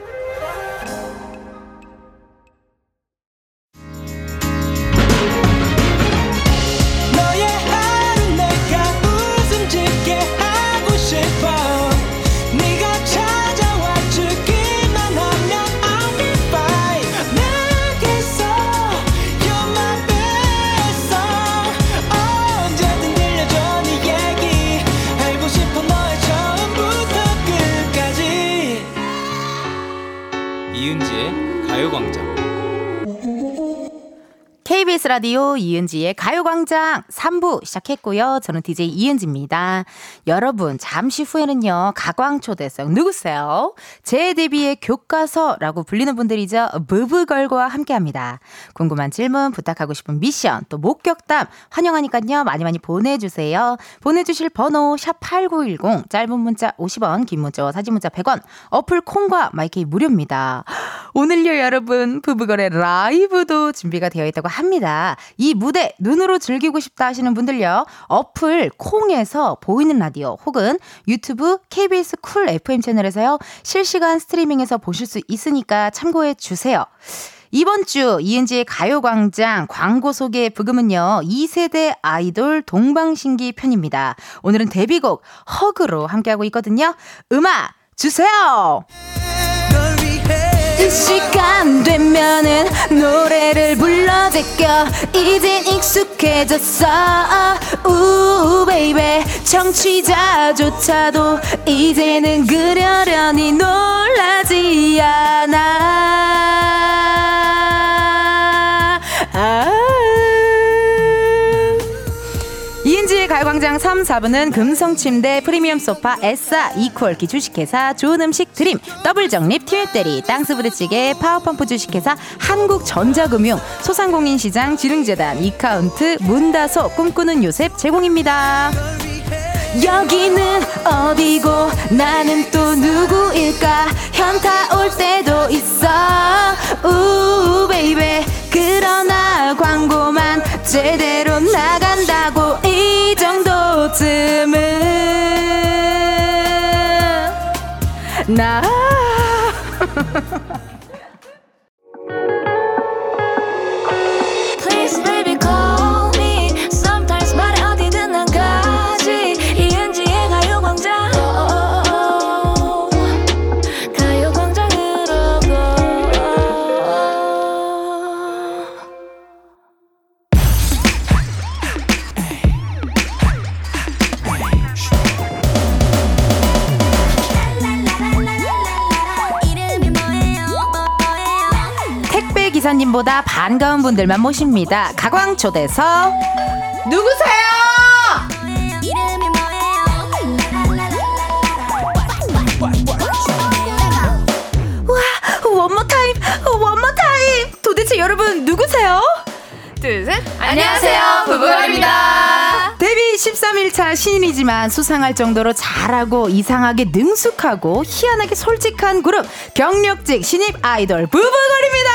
KBS 라디오 이은지의 가요광장 3부 시작했고요. 저는 DJ 이은지입니다. 여러분, 잠시 후에는요, 가광초대석 누구세요? 제 데뷔의 교과서라고 불리는 분들이죠. 부부걸과 함께 합니다. 궁금한 질문, 부탁하고 싶은 미션, 또 목격담 환영하니까요, 많이 많이 보내주세요. 보내주실 번호, 샵8910, 짧은 문자 50원, 긴 문자와 사진 문자 100원, 어플 콩과 마이케이 무료입니다. 오늘요, 여러분, 브브걸의 라이브도 준비가 되어 있다고 합니다. 이 무대 눈으로 즐기고 싶다 하시는 분들요. 어플 콩에서 보이는 라디오 혹은 유튜브 KBS Cool FM 채널에서요. 실시간 스트리밍에서 보실 수 있으니까 참고해 주세요. 이번 주 이은지의 가요광장 광고 소개 브금은요, 2세대 아이돌 동방신기 편입니다. 오늘은 데뷔곡 Hug로 함께하고 있거든요. 음악 주세요! 이 시간 되면은 노래를 불러 제껴. 이젠 익숙해졌어. Ooh baby 청취자조차도 이제는 그러려니 놀라지 않아 아 가요광장 3, 4부는 금성침대, 프리미엄 소파, 에싸, 이퀄기 주식회사, 좋은 음식 드림, 더블정립, 티웨때리, 땅스부대찌개, 파워펌프 주식회사, 한국전자금융, 소상공인시장, 지능재단, 이카운트, 문다소, 꿈꾸는 요셉 제공입니다. 여기는 어디고 나는 또 누구일까? 현타 올 때도 있어. 우 베이베 그러나 광고만 제대로 나간다고 이 정도쯤은 나 기사님보다 반가운 분들만 모십니다. 가광 초대석 누구세요? 와, One More Time, One More Time. 도대체 여러분 누구세요? 둘, 셋. 안녕하세요, 브브걸입니다. 데뷔 13일차 신인이지만 수상할 정도로 잘하고 이상하게 능숙하고 희한하게 솔직한 그룹 경력직 신입 아이돌 부부걸입니다.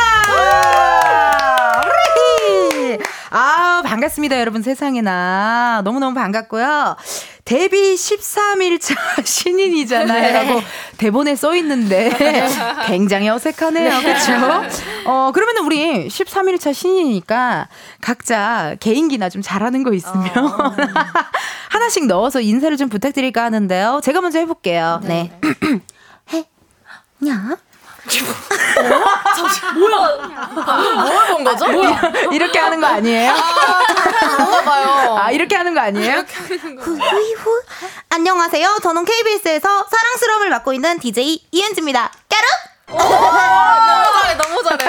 아, 반갑습니다, 여러분. 세상에나. 너무너무 반갑고요. 데뷔 13일차 신인이잖아요. 네. 라고 대본에 써 있는데 굉장히 어색하네요. 그렇죠? 어, 그러면 우리 13일차 신인이니까 각자 개인기나 좀 잘하는 거 있으면 어. 하나씩 넣어서 인사를 좀 부탁드릴까 하는데요. 제가 먼저 해 볼게요. 네. 네. 해. 냐? 어? 잠시 뭐야? 뭘본 거죠? 뭐야? 이렇게 하는 거 아니에요? 아, 봐요. 아, 이렇게 하는 거 아니에요? 후후후. 안녕하세요. 저는 KBS에서 사랑스러움을 맡고 있는 DJ 이은지입니다. 까르! 너무 잘해, 너무 잘해.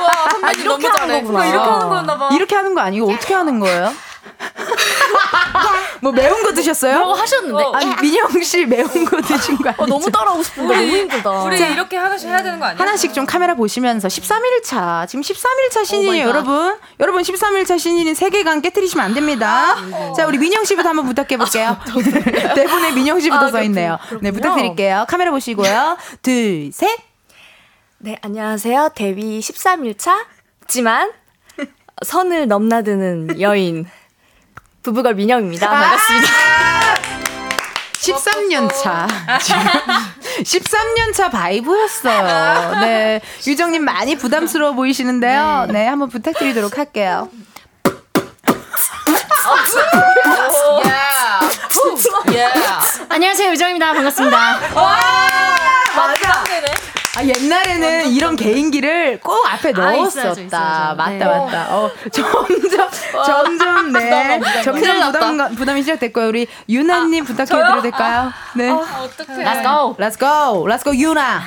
와, 선배님 아, 너무 잘해. 거구나. 이렇게 하는 거였나 봐. 이렇게 하는 거 아니고 어떻게 하는 거예요? 뭐 매운 거 드셨어요? 뭐 하셨는데? 어. 아니 민영 씨 매운 거 드신 거 아니죠? 어, 너무 따라하고 싶은데 너무 힘들다. 우리 자, 이렇게 하나씩 해야 되는 거 아니야? 하나씩 좀 카메라 보시면서 13일 차 지금 13일 차 신인이에요, 여러분. 여러분 13일 차 신인인 세계관 깨뜨리시면 안 됩니다. 자, 우리 민영 씨부터 한번 부탁해 볼게요. 아, 대본에 민영 씨부터 아, 써 있네요. 네, 부탁드릴게요. 카메라 보시고요. 둘, 셋. 네, 안녕하세요. 데뷔 13일 차지만 선을 넘나드는 여인 부부걸 민영입니다. 아! 반갑습니다. 13년 차. 13년 차 바이브였어요. 네. 유정님 많이 부담스러워 보이시는데요. 네, 한번 부탁드리도록 할게요. 안녕하세요, 유정입니다. 반갑습니다. 와, 맞아. 아, 옛날에는 이런 개인기를 꼭 앞에 아, 넣었었다. 아, 있어야죠, 있어야죠. 맞다, 네. 맞다. 어, 점점, 점점, 네. 점점 부담, 부담이 시작됐고요. 우리 유나님 아, 부탁해드려도 될까요? 네. 어, 어떡해. Let's go. Let's go. Let's go, 유나.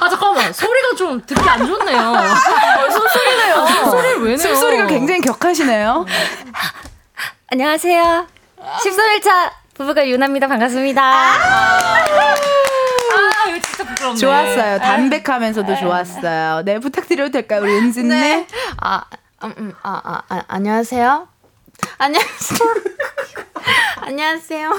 아 잠깐만 소리가 좀 듣기 안 좋네요. 어, 숨소리네요. 숨소리를 왜 내요? 숨소리가 굉장히 격하시네요. 안녕하세요. 13일차 부부가 유나입니다. 반갑습니다. 아, 아 부끄럽네. 좋았어요. 담백하면서도 네. 좋았어요. 네, 부탁드려도 될까요, 우리 은진네? 네. 아, 음, 음, 아, 아, 아, 안녕하세요. 안녕하세요. 안녕하세요.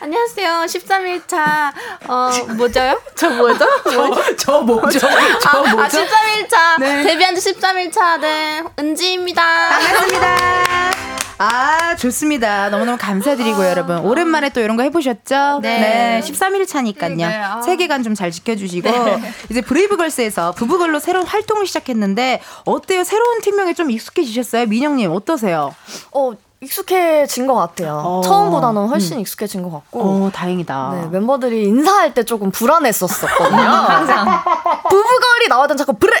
안녕하세요. 13일차, 어, 뭐죠요? 저 뭐죠? 저, 저 뭐죠? 저 아, 뭐죠? 아, 13일차. 네. 데뷔한 지 13일차. 네, 은지입니다. 반갑습니다. 아, 좋습니다. 너무너무 감사드리고요, 아, 여러분. 오랜만에 또 이런 거 해보셨죠? 네. 네 13일 차니까요. 네, 아. 세계관 좀 잘 지켜주시고. 네. 이제 브레이브걸스에서 부부걸로 새로운 활동을 시작했는데, 어때요? 새로운 팀명에 좀 익숙해지셨어요? 민영님, 어떠세요? 어, 익숙해진 것 같아요. 어. 처음보다는 훨씬 음. 익숙해진 것 같고. 어, 다행이다. 네, 멤버들이 인사할 때 조금 불안했었었거든요. 항상. 부부걸이 나와던 자꾸 브레!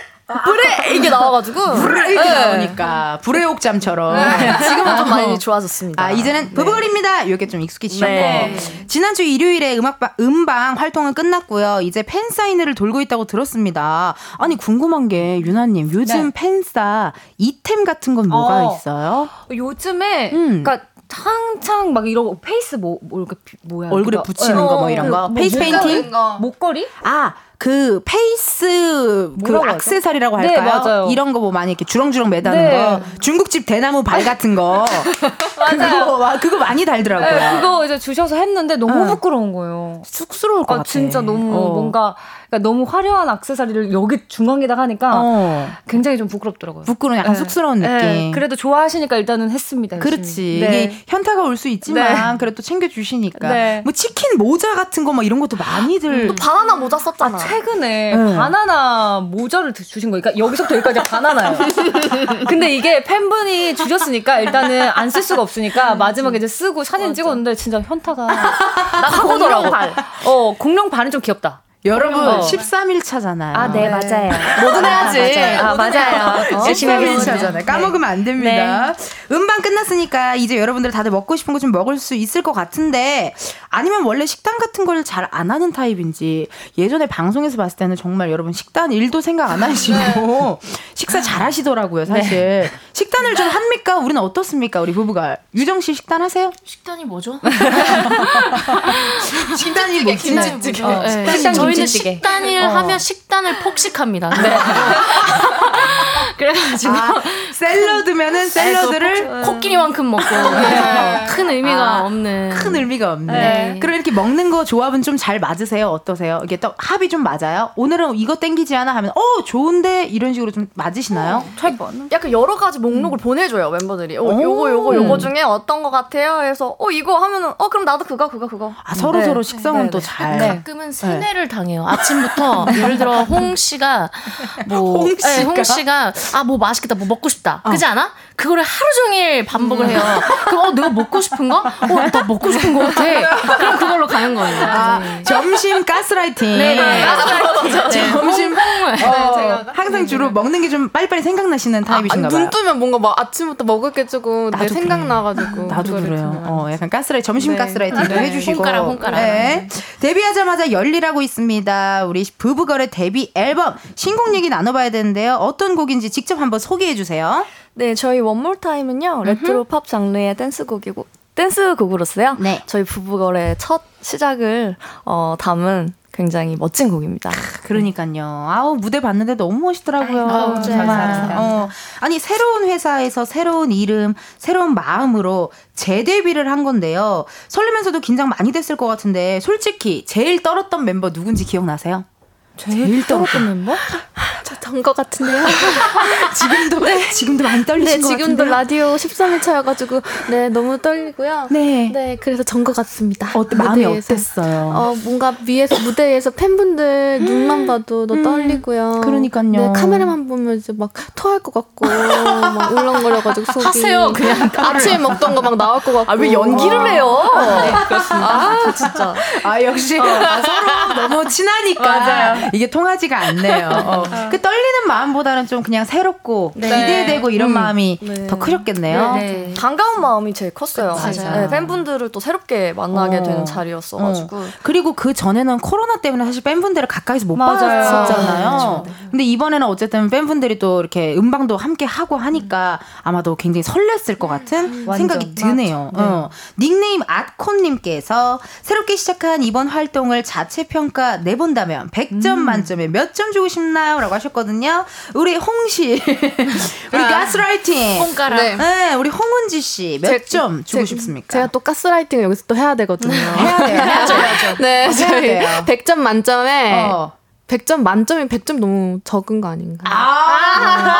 불에 이게 나와가지고 불에 이게 네. 나오니까 불의 옥잠처럼 네. 지금은 좀 많이 좋아졌습니다. 아 이제는 부부걸입니다. 이게 좀 익숙해지셨고 네. 지난주 일요일에 음악방 음방 활동은 끝났고요. 이제 팬 사인회를 돌고 있다고 들었습니다. 아니 궁금한 게 유나님 요즘 네. 팬사 아이템 같은 건 뭐가 어. 있어요? 요즘에 음. 그러니까 한창 막 이런 face 뭐, 뭐 뭐야 얼굴에 그러니까, 붙이는 거뭐 이런 거 뭐, face painting 목걸이 아 그 face 그 악세사리라고 네, 할까요? 네. 이런 거 뭐 많이 이렇게 주렁주렁 매다는 네. 거 중국집 대나무 발 같은 거 맞아요. 그거, 그거 많이 달더라고요. 네, 그거 이제 주셔서 했는데 너무 네. 부끄러운 거예요. 쑥스러울 것 아, 같아. 진짜 너무 어. 뭔가 그러니까 너무 화려한 악세사리를 여기 중앙에다 하니까 어. 굉장히 좀 부끄럽더라고요. 부끄러운 약간 네. 쑥스러운 네. 느낌. 네. 그래도 좋아하시니까 일단은 했습니다. 열심히. 그렇지. 네. 이게 현타가 올 수 있지만 네. 그래도 챙겨 주시니까. 네. 뭐 치킨 모자 같은 거뭐 이런 것도 많이들. 또 바나나 모자 썼잖아. 아, 최근에 바나나 모자를 주신 거니까 그러니까 여기서부터 여기까지 바나나요. 근데 이게 팬분이 주셨으니까 일단은 안 쓸 수가 없으니까 마지막에 이제 쓰고 사진 맞아. 찍었는데 진짜 현타가 나 공룡 발. 어 공룡 발은 좀 귀엽다. 여러분 어. 13일 차잖아요. 아, 네, 맞아요. 뭐든 해야지. 아, 맞아요. 어, 13일 차잖아요. 까먹으면 안 됩니다. 네. 음반 끝났으니까 이제 여러분들 다들 먹고 싶은 거 좀 먹을 수 있을 것 같은데 아니면 원래 식단 같은 걸 잘 안 하는 타입인지 예전에 방송에서 봤을 때는 정말 여러분 식단 일도 생각 안 하시고 네. 식사 잘 하시더라고요, 사실. 네. 식단을 좀 합니까? 우리는 어떻습니까? 우리 부부가. 유정 씨 식단 하세요? 식단이 뭐죠? 식단이 뭐지? 김치찌개. 어, 네. 식단 저희는 식단을 어. 하면 식단을 폭식합니다. 네. 그래가지고 아, 샐러드면은 샐러드를 코끼리만큼 먹고 네. 큰 의미가 아, 없는 큰 의미가 없네. 네. 그럼 이렇게 먹는 거 조합은 좀 잘 맞으세요? 어떠세요? 이게 또 합이 좀 맞아요? 오늘은 이거 땡기지 않아 하면 어 좋은데 이런 식으로 좀 맞으시나요? 어, 약간 여러 가지 목록을 음. 보내줘요 멤버들이. 어, 요거 요거 요거 중에 어떤 거 같아요? 해서 어 이거 하면은 어 그럼 나도 그거 그거 그거. 아 서로 네. 서로 식성은 네, 또 네. 잘. 가끔은 세뇌를 당해요. 아침부터 예를 들어 홍 씨가 뭐 홍 씨가, 홍 씨가 아 뭐 맛있겠다 뭐 먹고 싶다. 어. 그지 않아? 그거를 하루 종일 반복을 해요. 그럼 어 내가 먹고 싶은가? 어 나 먹고 싶은 거 같아. 그럼 그걸로 가는 거예요. 아, 네. 점심 가스라이팅. 네, 네. 가스라이팅. 점심 어, 네, 항상 주로 먹는 게 좀 빨리빨리 생각나시는 타입이신가 아, 봐요. 눈 뜨면 뭔가 막 아침부터 먹을 게 조금 내 생각나가지고. 나도 그래요. 어, 약간 가스라이팅, 점심 네. 가스라이팅도 네. 해주시고. 홍가락, 홍가락. 네. 데뷔하자마자 열일하고 있습니다. 우리 브브걸의 데뷔 앨범 신곡 얘기 나눠봐야 되는데요. 어떤 곡인지 직접 한번 소개해 주세요. 네, 저희 One More Time은요 레트로 팝 장르의 댄스곡이고 댄스곡으로서요. 네. 저희 브브걸의 첫 시작을 어, 담은 굉장히 멋진 곡입니다. 그러니까요. 아우 무대 봤는데 너무 멋있더라고요. 아유, 정말. 어, 아니 새로운 회사에서 새로운 이름, 새로운 마음으로 재데뷔를 한 건데요. 설레면서도 긴장 많이 됐을 것 같은데 솔직히 제일 떨었던 멤버 누군지 기억나세요? 제일 떨었던 멤버? 저전것 같은데요. 지금도 네. 지금도 많이 떨리신 네, 것 지금도 라디오 13일 차여가지고 네 너무 떨리고요. 네, 네 그래서 전것 같습니다. 어때 마음이 어땠어요? 어 뭔가 위에서 무대에서 팬분들 눈만 봐도 너 음, 떨리고요. 그러니까요. 네 카메라만 보면 이제 막 토할 것 같고 막 울렁거려가지고 속이 하세요 그냥 아침에 먹던 거 막 나올 것 같고. 아 왜 연기를 해요? 네, 그렇습니다. 아 진짜. 아 역시 어. 아, 서로 너무 친하니까. 맞아요. 이게 통하지가 않네요. 어. 그 떨리는 마음보다는 좀 그냥 새롭고 네. 기대되고 이런 음. 마음이 네. 더 크셨겠네요. 네, 네. 반가운 마음이 제일 컸어요. 네, 팬분들을 또 새롭게 만나게 어. 되는 자리였어가지고. 어. 그리고 그 전에는 코로나 때문에 사실 팬분들을 가까이서 못 봤었잖아요. 네, 근데 이번에는 어쨌든 팬분들이 또 이렇게 음방도 함께 하고 하니까 아마도 굉장히 설렜을 것 같은 음, 생각이 드네요. 어. 닉네임 아콘님께서 새롭게 시작한 이번 활동을 자체 평가 내본다면 100점 음. 만점에 몇 점 주고 싶나요? 라고 하셨거든요. 우리 홍씨, 우리 아, 가스라이팅. 홍가라. 네. 네. 우리 홍은지 씨 몇 점 주고 제, 싶습니까? 제가 또 가스라이팅을 여기서 또 해야 되거든요. 해야 돼요. 해야죠, 해야죠. 네, 어, 저희 돼요. 100점 만점에 어. 100점 만점이 100점 너무 적은 거 아닌가? 아,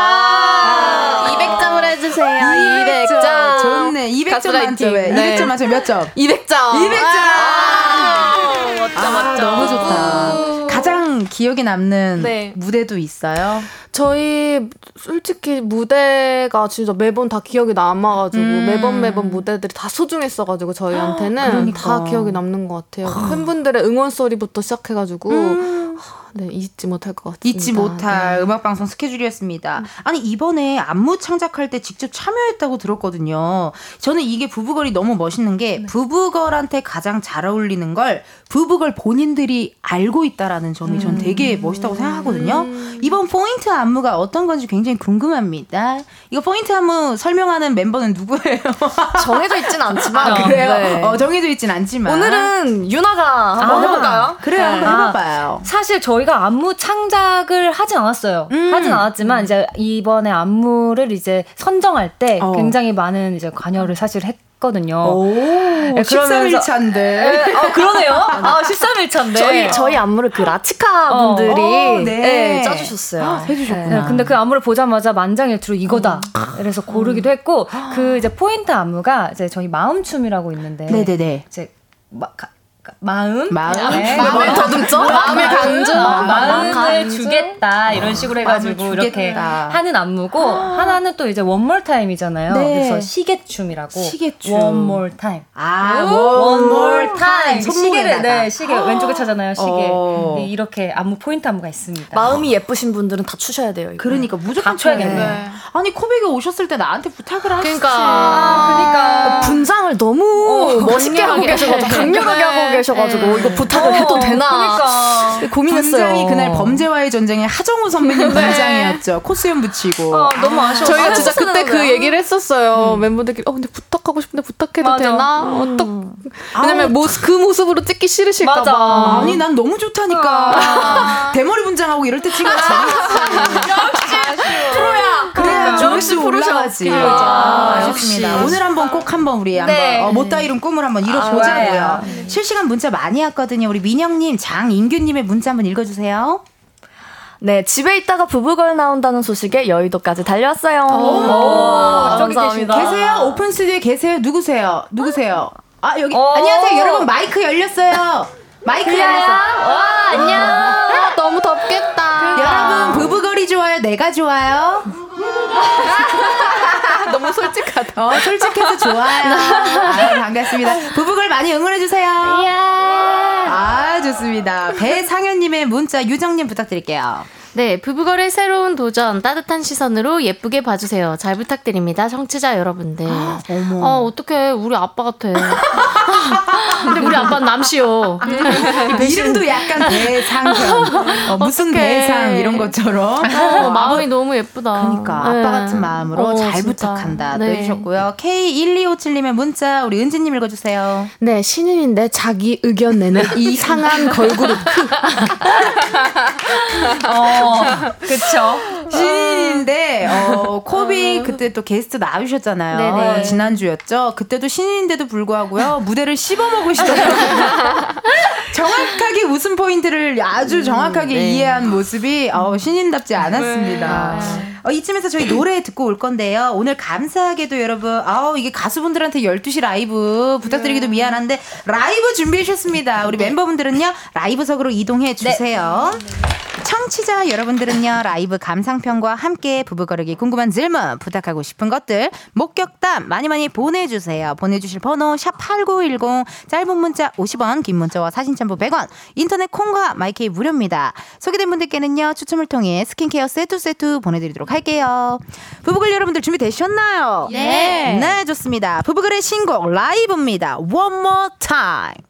아~ 200점을 해주세요. 200점. 200점. 좋네. 200점 만점에. 네. 200점 만점에 몇 점? 200점. 200점. 아~ 멋져, 아, 멋져. 너무 좋다. 가장 기억에 남는 네. 무대도 있어요? 저희 솔직히 무대가 진짜 매번 다 기억이 남아가지고 음. 매번 매번 무대들이 다 소중했어가지고 저희한테는 그러니까. 다 기억이 남는 것 같아요. 아. 팬분들의 응원 소리부터 시작해가지고 음. 네, 잊지 못할 것 같습니다. 잊지 못할 네. 음악 방송 스케줄이었습니다. 음. 아니 이번에 안무 창작할 때 직접 참여했다고 들었거든요. 저는 이게 부부걸이 너무 멋있는 게 네. 부부걸한테 가장 잘 어울리는 걸 부부걸 본인들이 알고 있다라는 점이 음. 전 되게 멋있다고 생각하거든요. 음. 이번 포인트 안무가 어떤 건지 굉장히 궁금합니다. 이거 포인트 안무 설명하는 멤버는 누구예요? 정해져 있진 않지만 아, 그래요. 네. 어, 정해져 있진 않지만 오늘은 유나가 한번 아, 해볼까요? 그래요, 네. 한번 해봐봐요. 사실 저 저희가 안무 창작을 하진 않았어요. 음. 하진 않았지만 이제 이번에 안무를 이제 선정할 때 어. 굉장히 많은 이제 관여를 사실 했. 거든요. 오, 네, 13일 차인데. 네, 아, 그러네요. 아, 13일 차인데. 저희, 저희 안무를 그 라치카 어. 분들이 어, 네. 네, 짜주셨어요. 아, 해주셨구나. 네, 근데 그 안무를 보자마자 만장일치로 이거다. 음. 그래서 고르기도 했고, 그 이제 포인트 안무가 이제 저희 마음춤이라고 있는데. 네네네. 이제 막 마음, 마음, 네. 마음을 더듬죠. 마음의 강조, 어, 마음을 강조? 주겠다 이런 식으로 해가지고 이렇게 하는 안무고 하나는 또 이제 One More Time이잖아요. 네. 그래서 시계춤이라고. 시계춤. One More Time. 아, One More Time. 시계를 네 시계 왼쪽에 차잖아요. 시계 어. 네, 이렇게 안무 포인트 안무가 있습니다. 마음이 예쁘신 분들은 다 추셔야 돼요. 이거. 그러니까 무조건 춰야겠네. 네. 아니 코백이 오셨을 때 나한테 부탁을 하시지. 그러니까, 아, 그러니까 분장을 너무 어, 멋있게 하고 계셔가지고 강렬하게 하고 계셔가지고 이거 부탁을 해도 되나 그러니까. 고민했어요. 분장이 그날 범죄와의 전쟁의 하정우 선배님 분장이었죠. 코스염 붙이고. 아, 너무 아쉬워. 저희가 진짜 그때 그 얘기를 했었어요. 음. 멤버들끼리 어 근데 부탁하고 싶은데 부탁해도 맞아. 되나? 음. 어떡 왜냐면 모습 그 모습으로 찍기 싫으실까 봐. 아니 난 너무 좋다니까. 아. 대머리 분장하고 이럴 때 찍어야 재밌어. 프로야. 그래야 조회수 올라가지. 아, 좋습니다. 오늘 한번 꼭 한번 우리 한번 네. 어, 못다 이룬 꿈을 한번 이뤄보자고요. 아, 실시간 문자 많이 왔거든요. 우리 민영님, 장인규님의 문자 한번 읽어주세요. 네, 집에 있다가 부부걸 나온다는 소식에 여의도까지 달려왔어요. 오, 오, 저기 감사합니다. 계세요? 오픈 스튜디오에 계세요? 누구세요? 누구세요? 아, 여기. 안녕하세요. 여러분, 마이크 열렸어요. 마이크 열렸어요. 와, 안녕. 아, 너무 덥겠다. 여러분, 부부걸이 좋아요? 내가 좋아요? 너무 솔직하다. 어, 솔직해서 좋아요. 아, 반갑습니다. 부부걸 많이 응원해주세요. 아, 좋습니다. 배상현님의 문자 유정님 부탁드릴게요. 네, 부부걸의 새로운 도전 따뜻한 시선으로 예쁘게 봐주세요. 잘 부탁드립니다, 청취자 여러분들. 어머. 어, 어떡해. 우리 아빠 같아. 근데 우리 아빠는 남시요. 이름도 약간 대상형. 어, 무슨 대상 이런 것처럼. 어, 마음이 너무 예쁘다. 그러니까 네. 아빠 같은 마음으로 어, 잘 진짜. 부탁한다. 네. 해주셨고요. K1257님의 문자 우리 은지님 읽어주세요. 네, 신인인데 자기 의견 내는 이상한 걸그룹. 어, 그쵸. 신인인데 어, 코비 그때 또 게스트 나오셨잖아요. 어, 지난주였죠. 그때도 신인인데도 불구하고요. 무대를 씹어먹으시더라고요. 정확하게 웃음 포인트를 아주 정확하게 음, 네. 이해한 모습이 어, 신인답지 않았습니다. 네. 어, 이쯤에서 저희 노래 듣고 올 건데요. 오늘 감사하게도 여러분, 아우, 이게 가수분들한테 12시 라이브 부탁드리기도 네. 미안한데, 라이브 준비해 주셨습니다. 우리 멤버분들은요, 라이브석으로 이동해 주세요. 네. 청취자 여러분들은요, 라이브 감상평과 함께 브브걸에게 궁금한 질문, 부탁하고 싶은 것들, 목격담 많이 많이 보내주세요. 보내주실 번호, 샵 8910, 짧은 문자 50원, 긴 문자와 사진 첨부 100원, 인터넷 콩과 마이케이 무료입니다. 소개된 분들께는요, 추첨을 통해 스킨케어 세트 세트 보내드리도록 할게요. 부부글 여러분들 준비되셨나요? 네. 네, 좋습니다. 부부글의 신곡 라이브입니다. One more time.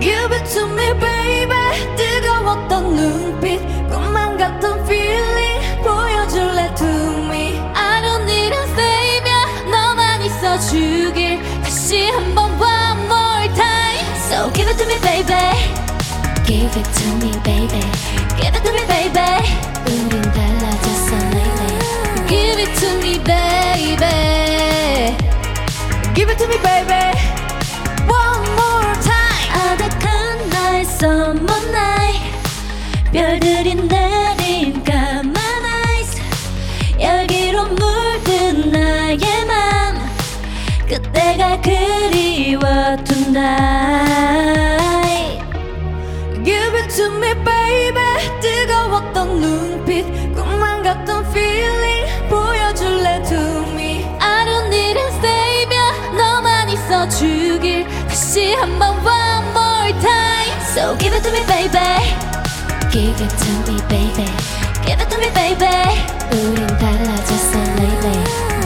Give it to me, baby. 뜨거웠던 눈빛, 꿈만 같던 feeling 보여줄래 to me. I don't need a savior. 너만 있어주길 다시 한번 봐. So give it to me, baby. Give it to me, baby. Give it to me, baby. 우린 달라졌어 lately. Give it to me, baby. Give it to me, baby. 별들이 내린 까만 eyes. 열기로 물든 나의 맘. 그때가 그리워 tonight Give it to me baby 뜨거웠던 눈빛 꿈만 같던 feeling 보여줄래 to me I don't need a savior 너만 있어주길 다시 한번 one more time So give it to me baby Give it to me baby Give it to me baby 우린 달라졌어 lately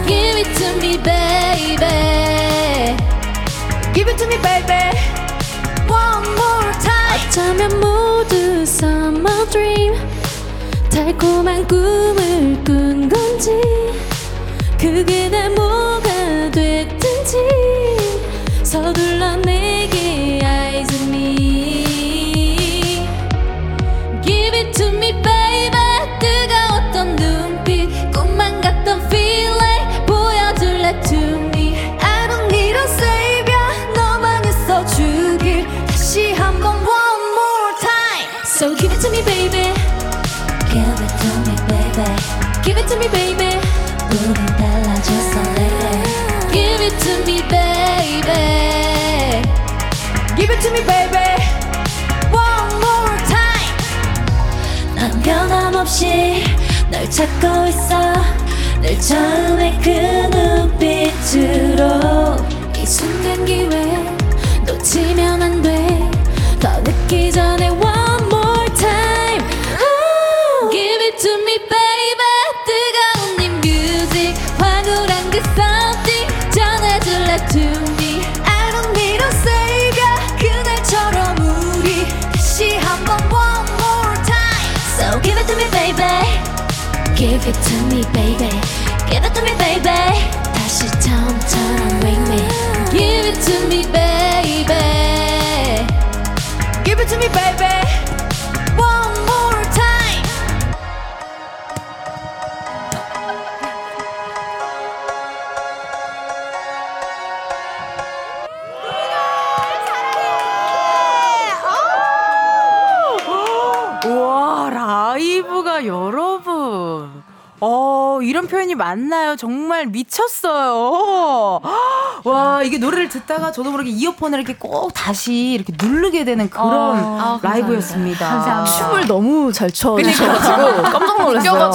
Give it to me baby Give it to me baby One more time 어쩌면 모두 summer dream 달콤한 꿈을 꾼 건지 그게 내 뭐가 됐든지 서둘러 내게 eyes on me So give it to me baby Give it to me baby Give it to me baby 우린 달라졌어 Give it to me baby Give it to me baby 변함없이 널 찾고 있어. 늘 처음에 그 눈빛으로. 이 순간 기회 놓치면 안돼더 전 it to me baby 이런 표현이 맞나요? 정말 미쳤어요. 와, 이게 노래를 듣다가 저도 모르게 이어폰을 이렇게 꼭 다시 이렇게 누르게 되는 그런 아, 라이브였습니다. 감사합니다. 춤을 너무 잘 춰주셔가지고 깜짝 놀랐어요.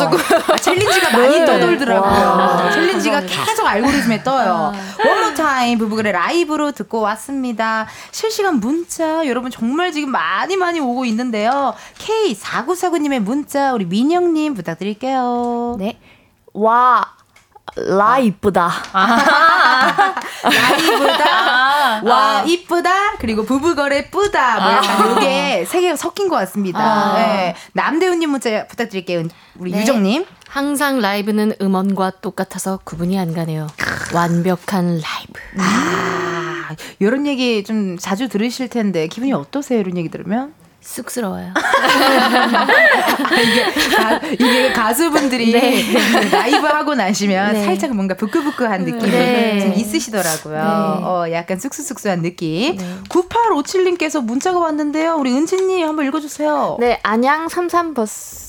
아, 챌린지가 많이 네. 떠돌더라고요. 챌린지가 계속 알고리즘에 떠요. One More Time 브브걸의 라이브로 듣고 왔습니다. 실시간 문자 여러분 정말 지금 많이 많이 오고 있는데요. K4949님의 문자 우리 민영님 부탁드릴게요. 네. 와, 라 이쁘다. 아. 라 이쁘다. 와 이쁘다. 그리고 부부거래 뿌다. 뭐 약간 아. 요게 세 개가 섞인 것 같습니다. 아. 네. 남대훈님 문자 부탁드릴게요. 우리 네. 유정님. 항상 라이브는 음원과 똑같아서 구분이 안 가네요. 완벽한 라이브. 아, 이런 얘기 좀 자주 들으실 텐데 기분이 어떠세요? 이런 얘기 들으면? 쑥스러워요. 이게, 가, 이게 가수분들이 네. 라이브 하고 나시면 네. 살짝 뭔가 부끄부끄한 느낌이 네. 좀 있으시더라고요. 네. 어, 약간 쑥쑥쑥쑥한 느낌. 9857님께서 문자가 왔는데요. 우리 은지님 한번 읽어주세요. 네, 안양 33버스.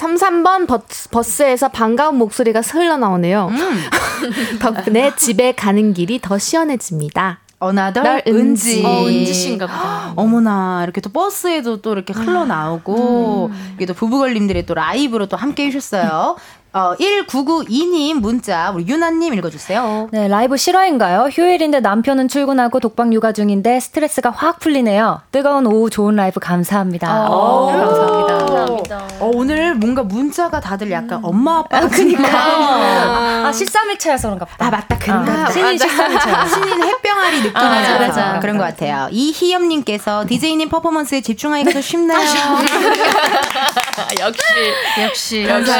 33번 버스, 버스에서 반가운 목소리가 흘러나오네요. 음. 덕분에 집에 가는 길이 더 시원해집니다. 어나덜 은지. 어, 은지 씨인가 보다. 어머나, 이렇게 또 버스에도 또 이렇게 흘러나오고, 음. 이게 또 부부걸님들이 또 라이브로 또 함께 해주셨어요. 어, 1992님 문자 우리 유나님 읽어주세요. 네, 라이브 실화인가요? 휴일인데 남편은 출근하고 독박 육아 중인데 스트레스가 확 풀리네요. 뜨거운 오후 좋은 라이브 감사합니다. 오, 오, 감사합니다. 감사합니다. 어, 오늘 뭔가 문자가 다들 약간 음. 엄마 아빠 아, 그니까 아, 13일 차여서 그런가 보다. 아, 맞다. 그런가 아, 신인 13일 차. 신인 햇병아리 느낌이 아, 맞아, 맞아. 그런 것 같아요. 이희엽님께서 디제이님 퍼포먼스에 집중하기가 더 쉽나요? 역시. 역시. 역시.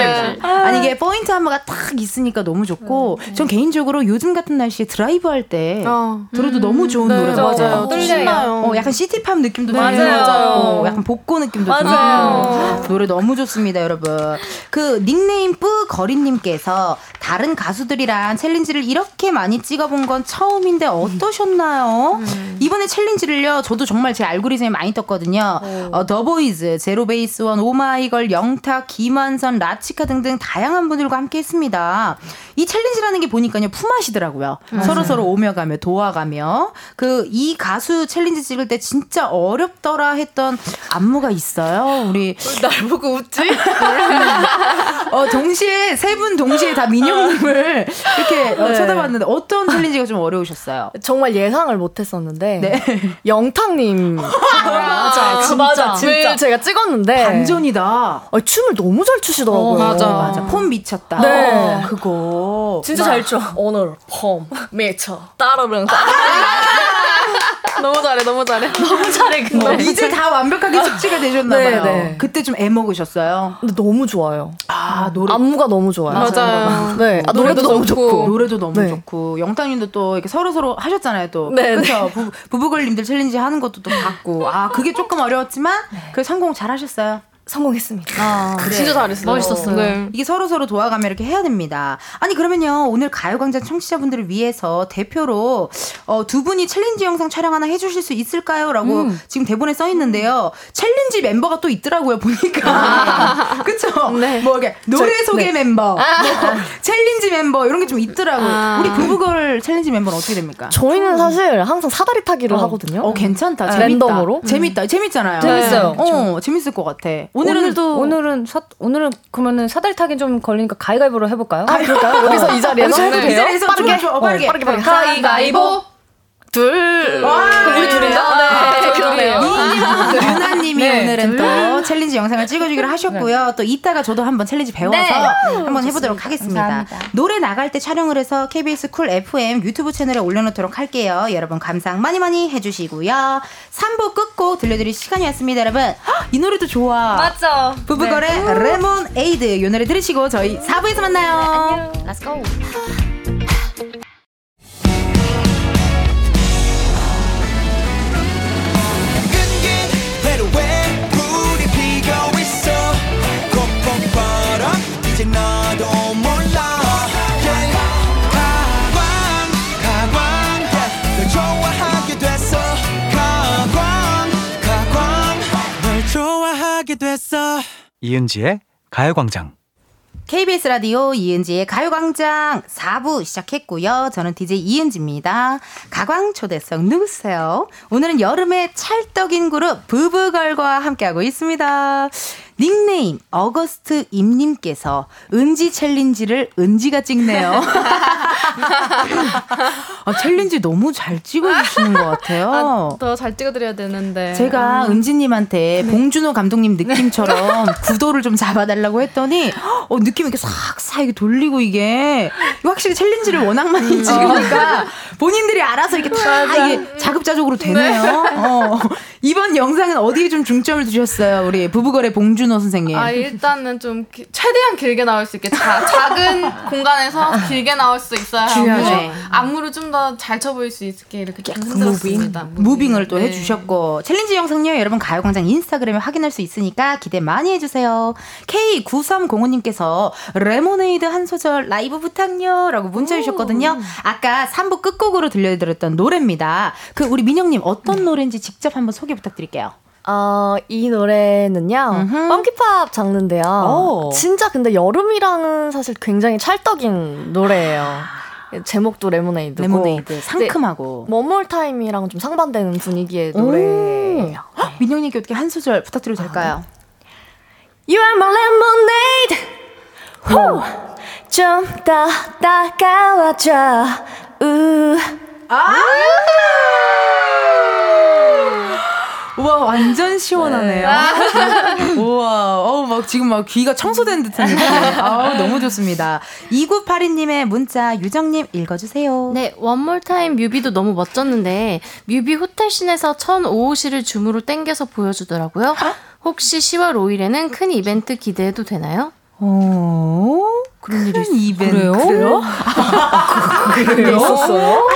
아니, 이게 포인트 안무가 딱 있으니까 너무 좋고 음. 전 개인적으로 요즘 같은 날씨에 드라이브 할때 어. 들어도 음. 너무 좋은 네, 노래 맞아요. 떨려요. 어, 약간 city pop 느낌도 맞아요. 맞아요. 어, 약간 복고 느낌도 맞아요. 노래 너무 좋습니다, 여러분. 그 닉네임 뿌 거리님께서 다른 가수들이랑 챌린지를 이렇게 많이 찍어본 건 처음인데 어떠셨나요? 음. 이번에 챌린지를요, 저도 정말 제 알고리즘에 많이 떴거든요. 어, 더보이즈, 제로베이스원, 오마이걸, 영탁, 김완선, 라치카 등등 다양한 다양한 분들과 함께 했습니다. 이 챌린지라는 게 보니까요, 품앗이더라고요. 서로 서로 오며 가며 도와가며. 그, 이 가수 챌린지 찍을 때 진짜 어렵더라 했던 안무가 있어요. 우리. 날 보고 웃지? 어, 동시에, 세 분 동시에 다 민영님을 이렇게 어, 네. 쳐다봤는데 어떤 챌린지가 좀 어려우셨어요? 정말 예상을 못 했었는데. 네. 영탁님. 맞아, 진짜. 맞아, 진짜. 제가 찍었는데. 반전이다. 아, 춤을 너무 잘 추시더라고요. 어, 맞아. 맞아. 폼 미쳤다. 네. 어, 그거. 진짜 잘 춰. 오늘 폼 미쳐. 따르릉 따르릉. 너무 잘해, 너무 잘해. 너무 잘해, 근데. 어, 이제 다 완벽하게 숙지가 되셨나봐요. 네, 네. 그때 좀 애 먹으셨어요? 근데 너무 좋아요. 아, 노래. 안무가 너무 좋아요. 맞아요. 네. 아, 노래도, 노래도 너무 좋고. 노래도 너무 네. 좋고. 영탁님도 또 이렇게 서로서로 하셨잖아요, 또. 네. 그렇죠. 부부걸님들 챌린지 하는 것도 또 봤고. 아, 그게 조금 어려웠지만, 그 성공 잘 하셨어요. 성공했습니다. 아, 그래. 진짜 잘했어요. 멋있었어요. 네. 이게 서로 서로 도와가며 이렇게 해야 됩니다. 아니 그러면요 오늘 가요광장 청취자분들을 위해서 대표로 어, 두 분이 챌린지 영상 촬영 하나 해주실 수 있을까요?라고 음. 지금 대본에 써 있는데요. 챌린지 멤버가 또 있더라고요 보니까. 아. 그쵸? 네. 뭐 이게 노래 저, 소개 네. 멤버, 아. 뭐, 챌린지 멤버 이런 게 좀 있더라고요. 아. 우리 브브걸 챌린지 멤버는 어떻게 됩니까? 저희는 사실 항상 사다리 타기를 어. 하거든요. 어 괜찮다. 재밌다. 랜덤으로. 재밌다. 재밌잖아요. 재밌어요. 어 재밌을 것 같아. 오늘은 오늘도 오늘은 사, 오늘은 그러면은 사다리 타기 좀 걸리니까 가위가위보로 해볼까요? 아 그럴까요? 여기서 이 자리에서? 네. 이 자리에서 빠르게. 어, 빠르게 빠르게. 빠르게 가위가위보 둘. 와, 우리 둘이요? 네, 그러네요. 유나님이 네, 오늘은 둘. 또 챌린지 영상을 찍어주기로 하셨고요. 네. 또 이따가 저도 한번 챌린지 배워서 네. 한번 해보도록. 하겠습니다. 감사합니다. 노래 나갈 때 촬영을 해서 KBS 쿨 FM 유튜브 채널에 올려놓도록 할게요. 여러분 감상 많이 많이 해주시고요. 3부 끝곡 들려드릴 시간이었습니다, 여러분. 이 노래도 좋아. 맞죠? 브브걸의 네. 레모네이드 이 노래 들으시고 저희 4부에서 만나요. 안녕. Let's go. 이은지의 가요광장. KBS 라디오 이은지의 가요광장 4부 시작했고요. 저는 DJ 이은지입니다. 가광 초대석 누구세요? 오늘은 여름의 찰떡인 그룹 브브걸과 함께하고 있습니다. 닉네임 어거스트 임님께서 은지 챌린지를 은지가 찍네요. 아, 챌린지 너무 잘 찍어주시는 것 같아요. 아, 더잘 찍어드려야 되는데. 제가 아. 은지님한테 네. 봉준호 감독님 느낌처럼 구도를 좀 잡아달라고 했더니 어, 느낌 이렇게 싹싹 돌리고 이게 확실히 챌린지를 워낙 많이 음. 찍으니까 본인들이 알아서 이렇게 다 이게 자급자족으로 되네요. 네. 어. 이번 영상은 어디에 좀 중점을 두셨어요? 우리 부부거래 봉준호 선생님. 아, 일단은 좀 기, 최대한 길게 나올 수 있게 자, 작은 공간에서 길게 나올 수 있어야 하고 안무를 좀 더 잘 쳐 보일 수 있게 이렇게 좀 흔들었습니다. 무빙. 무빙 을 또 네. 해주셨고 챌린지 영상요 여러분 가요광장 인스타그램에 확인할 수 있으니까 기대 많이 해주세요. K9305님께서 레모네이드 한 소절 라이브 부탁요라고 문자 주셨거든요. 아까 3부 끝곡으로 들려드렸던 노래입니다. 그 우리 민영님 어떤 네. 노래인지 직접 한번 소개 부탁드릴게요. 어, 이 노래는요, funky pop 장르인데요. 오. 진짜 근데 여름이랑은 사실 굉장히 찰떡인 노래예요. 제목도 레모네이드고 레모네이드 상큼하고 One More Time이랑 좀 상반되는 분위기의 노래예요. 민영님께 어떻게 한 소절 부탁드려도 될까요? You are my lemonade. 좀더 다가와줘. 우. 아! 우와 완전 시원하네요. 네. 우와 어막 지금 막 귀가 청소된 듯한 느낌. 아 너무 좋습니다. 2982님의 문자 유정님 읽어주세요. 네 One More Time 뮤비도 너무 멋졌는데 뮤비 호텔씬에서 천오호실을 줌으로 땡겨서 보여주더라고요. 혹시 10월 5일에는 큰 이벤트 기대해도 되나요? 어? 그런 일이 이벤트 그래요? 그래요? 아, 그? 있었어요?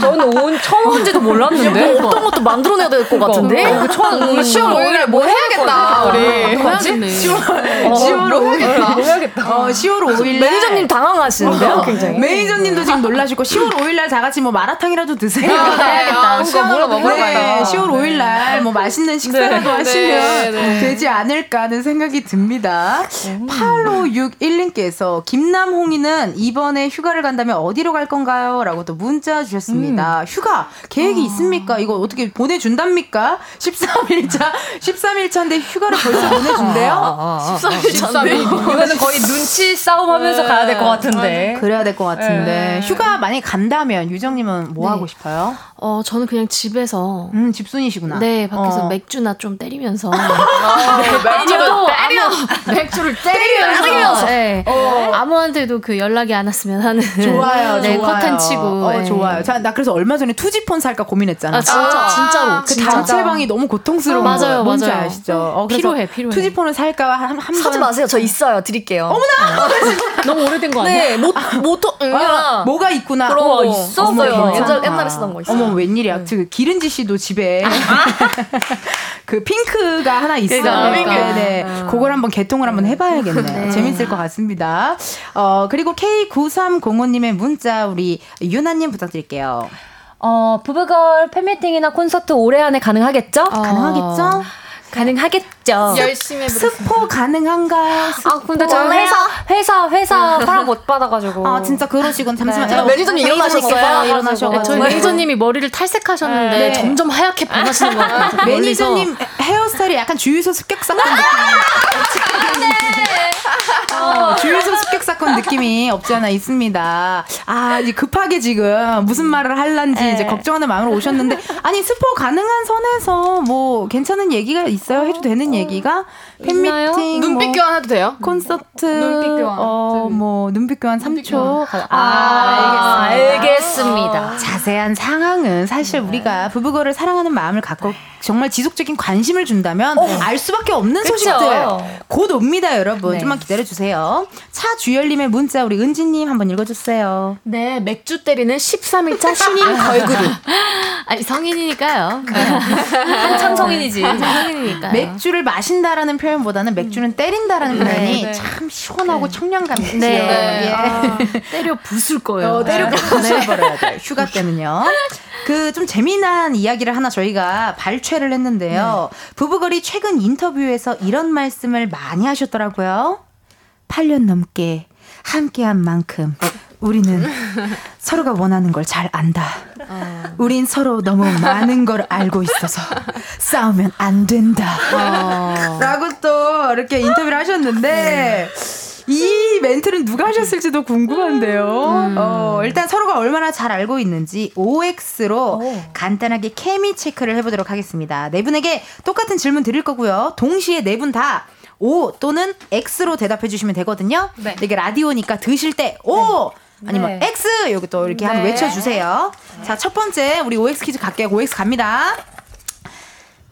저는 온 처음 온지도 몰랐는데 뭐 어떤 것도 만들어내야 될 것 같은데. 어, 처음 우리 10월 5일에 뭐 해야겠다. 우리 뭐지? 10월 10월 5일 뭐 해야겠다. 어, 10월 5일 매니저님 당황하시는데요, 어, 굉장히. 매니저님도 지금 놀라시고 10월 5일 날 다 같이 뭐 마라탕이라도 드세요. 해야겠다. 네, 뭐라 먹어요. 10월 5일 날 뭐 맛있는 식사라도 네, 하시면 네, 되지 않을까 하는 생각이 듭니다. 8561님께서 김 남홍이는 이번에 휴가를 간다면 어디로 갈 건가요? 라고 또 문자 주셨습니다. 음. 휴가 계획이 아. 있습니까? 이거 어떻게 보내준답니까? 13일차, 13일차인데 휴가를 벌써 보내준대요? 13일차. 아, 아, 이거는 거의 눈치 싸움 하면서 가야 될 것 같은데. 그래야 될 것 같은데. 네. 휴가 만약에 간다면 유정님은 뭐 네. 하고 싶어요? 어, 저는 그냥 집에서. 음, 집순이시구나. 네, 밖에서 어. 맥주나 좀 때리면서. 네, 맥주를 때려! 맥주를 때리면서. 때리면서. 네. 어. 아무한테도 그 연락이 안 왔으면 하는. 좋아요. 네, 좋아요. 커튼 치고. 어, 네. 좋아요. 자, 나 그래서 얼마 전에 투지폰 살까 고민했잖아. 아, 진짜, 아, 진짜로. 그 진짜. 단체방이 너무 고통스러운 어, 맞아요, 뭔지 맞아요. 아시죠? 어, 필요해, 필요해. 투지폰을 살까 한, 한 사지 번. 마세요. 저 있어요. 드릴게요. 어머나! 너무 오래된 거 아니야? 네, 모, 모토, 응. 아, 뭐가 있구나. 그런 거 있었어요. 옛날, 옛날에 쓰던 거 있어요. 어머, 웬일이야. 네. 그 기른지 씨도 집에 그 핑크가 하나 있어요. 그러니까. 네, 네. 그걸 한번 개통을 한번 해봐야겠네요. 네. 재밌을 것 같습니다. 어, 그리고 K9305님의 문자 우리 유나님 부탁드릴게요. 어, 부부걸 팬미팅이나 콘서트 올해 안에 가능하겠죠? 어, 가능하겠죠? 가능하겠 있죠. 열심히 스포 가능한가요? 스포? 아 근데 저 회사 회사 회사 허락 못 받아가지고. 아 진짜 그러시군. 잠시만. 네. 매니저님 일어나셨어요? 일어나셔가지고. 저희 매니저님이 머리를 탈색하셨는데 네. 점점 하얗게 변하시는 것 같아요. 매니저님 헤어스타일이 약간 주유소 습격 사건 느낌. 어, 주유소 습격 사건 느낌이 없지 않아 있습니다. 아, 이제 급하게 지금 무슨 말을 할란지 네. 이제 걱정하는 마음으로 오셨는데, 아니, 스포 가능한 선에서 뭐 괜찮은 얘기가 있어요? 해도 되는 얘기가? 팬미팅, 눈빛 뭐 교환 해도 돼요? 콘서트, 눈빛 교환. 어, 뭐, 눈빛 교환 3초. 아, 알겠습니다. 자세한 상황은 사실 우리가 부부거를 사랑하는 마음을 갖고 정말 지속적인 관심을 준다면 알 수밖에 없는 그쵸. 소식들 곧 옵니다, 여러분. 좀만 기다려 주세요. 차주열님의 문자 우리 은지님 한번 읽어주세요. 네, 맥주 때리는 13일차 신인 걸그룹. 아니 성인이니까요. 한참 성인이지. 성인이니까요. 맥주를 마신다라는 표현 보다는 맥주는 때린다라는 표현이 참 시원하고 청량감 있지요. 네. 예. 아, 때려 부술 거예요. 어, 때려 부숴 버려야 돼. 휴가 때는요. 그 좀 재미난 이야기를 하나 저희가 발췌를 했는데요. 부부걸이 최근 인터뷰에서 이런 말씀을 많이 하셨더라고요. 8년 넘게 함께한 만큼 우리는 서로가 원하는 걸 잘 안다. 우린 서로 너무 많은 걸 알고 있어서 싸우면 안 된다. 라고 또 이렇게 인터뷰를 하셨는데 이 멘트는 누가 하셨을지도 궁금한데요. 어, 일단 서로가 얼마나 잘 알고 있는지 OX로 간단하게 케미 체크를 해보도록 하겠습니다. 네 분에게 똑같은 질문 드릴 거고요. 동시에 네 분 다 O 또는 X로 대답해 주시면 되거든요. 네. 이게 라디오니까 드실 때 O 아니면 네. X 여기 또 이렇게 한번 외쳐주세요. 자, 첫 번째 우리 OX 퀴즈 갈게요. OX 갑니다.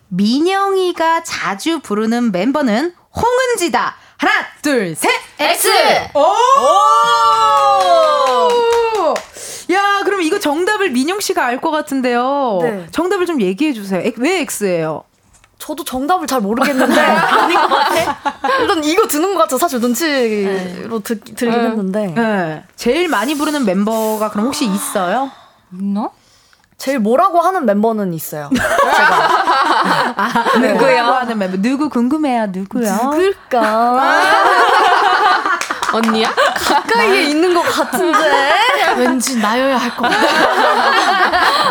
민영이가 자주 부르는 멤버는 홍은지다. 하나, 둘, 셋. X. 오! 야, 그럼 이거 정답을 민영 씨가 알 것 같은데요. 네. 정답을 좀 얘기해 주세요. 엑- 왜 X예요? 저도 정답을 잘 모르겠는데 아닌 것 같아. 일단 이거 드는 것 같아. 사실 눈치로 드, 들긴 했는데 네. 제일 많이 부르는 멤버가 그럼 혹시 있어요? 있나? 제일 뭐라고 하는 멤버는 있어요. 누구요? 하는 멤버 누구 궁금해요? 누구요? 누굴까? 언니야? 가까이에 있는 것 같은데. 왠지 나여야 할 것 같아.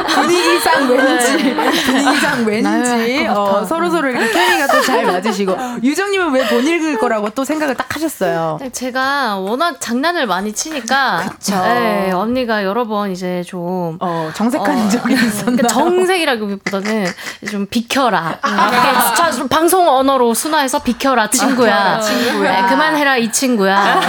분위기상 왠지 분위기상 왠지 나야 할것 어. 서로 서로 이렇게 케미가 또 잘 맞으시고 유정님은 왜못 읽을 거라고 또 생각을 딱 하셨어요. 제가 워낙 장난을 많이 치니까 네, 언니가 여러 번 이제 좀 어, 정색한 어, 적이 있었나? 그러니까 정색이라기보다는 좀 비켜라. 이렇게 자, 좀 방송 언어로 순화해서 비켜라 친구야. 친구야. 네, 그만해라 이 친구야.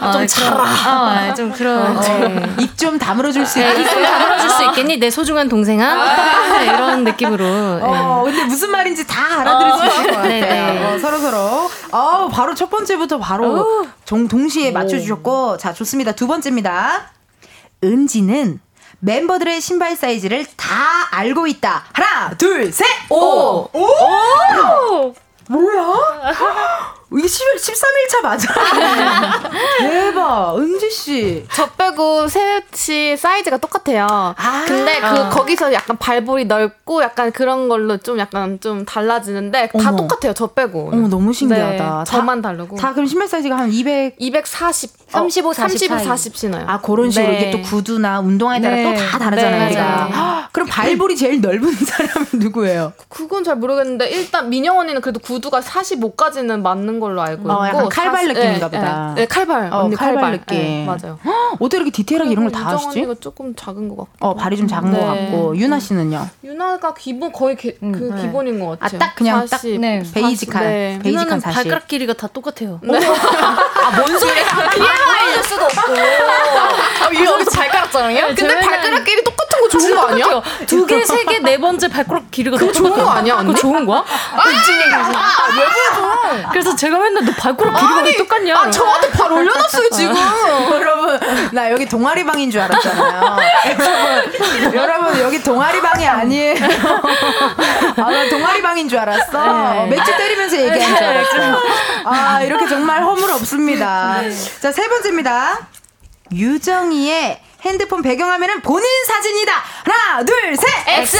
어, 좀 차라. 어, 네, 좀 그런. 네. 입좀 다물어 줄수 네, 있게. 입좀 다물어줄 수 있겠니? 내 소중한 동생아? 네, 이런 느낌으로. 네. 어, 근데 무슨 말인지 다 알아들을 수 있을 것 같아요. 네, 네. 어, 서로 서로. 어, 바로 첫 번째부터 바로 정, 동시에 맞춰주셨고, 자 좋습니다. 두 번째입니다. 은지는 멤버들의 신발 사이즈를 다 알고 있다. 하나, 둘, 셋. 오. 오. 뭐야? 이게 11, 13일차 맞아. 대박. 은지 씨. 저 빼고 셋이 사이즈가 똑같아요. 아. 근데 그 거기서 약간 발볼이 넓고 약간 그런 걸로 좀 약간 좀 달라지는데 다 어머. 똑같아요. 저 빼고. 어머, 너무 신기하다. 네, 다- 저만 다르고. 다 그럼 신발 사이즈가 한 200. 240, 35, 40 35, 사이. 40 신어요. 아, 그런 식으로 네. 이게 또 구두나 운동화에 따라 네. 또다 다르잖아요, 네, 우리가. 그럼 발볼이 제일 넓은 사람은 누구예요? 그건 잘 모르겠는데 일단 민영 언니는 그래도 구두가 45까지는 맞는 걸로 알고 어, 있고 약간 칼발 40 느낌인가 네, 보다. 네, 네, 칼발. 어, 언니 칼발 칼발, 느낌. 네, 맞아요. 헉, 어떻게 이렇게 디테일하게 이런 걸 다 하시지? 언니가 조금 작은 것 같고. 어, 발이 좀 작은 네. 것 같고. 유나 씨는요? 유나가 기본 거의 게, 그 네. 기본인 것 같아요. 아, 딱 그냥 딱 40, 네. 베이직한, 네. 베이직한 누나는 40. 발가락 길이가 다 똑같아요. 뭔 소리야? TMI일 수도 없고. 아, 여기서 발가락 자랑이야? 근데 저희는- 발가락끼리 똑같은 거 좋은 거 아니야? 두 개, 세 개, 네 번째 발가락 길이가 그거 좋은 거 아니야? 그거 좋은 거야? 그래서 제가 맨날 너 발가락 길이가 왜 똑같냐? 아, 저한테 발 올려놨어요, 지금. 여러분, 나 여기 동아리방인 줄 알았잖아요. 여러분, 여러분, 여기 동아리방이 아니에요. 아, 나 동아리방인 줄 알았어. 어, 맥주 때리면서 얘기한 줄 알았어. 아, 이렇게 정말 허물 없습니다. 자, 세 번째입니다. 유정이의 핸드폰 배경화면은 본인 사진이다. 하나, 둘, 셋. X.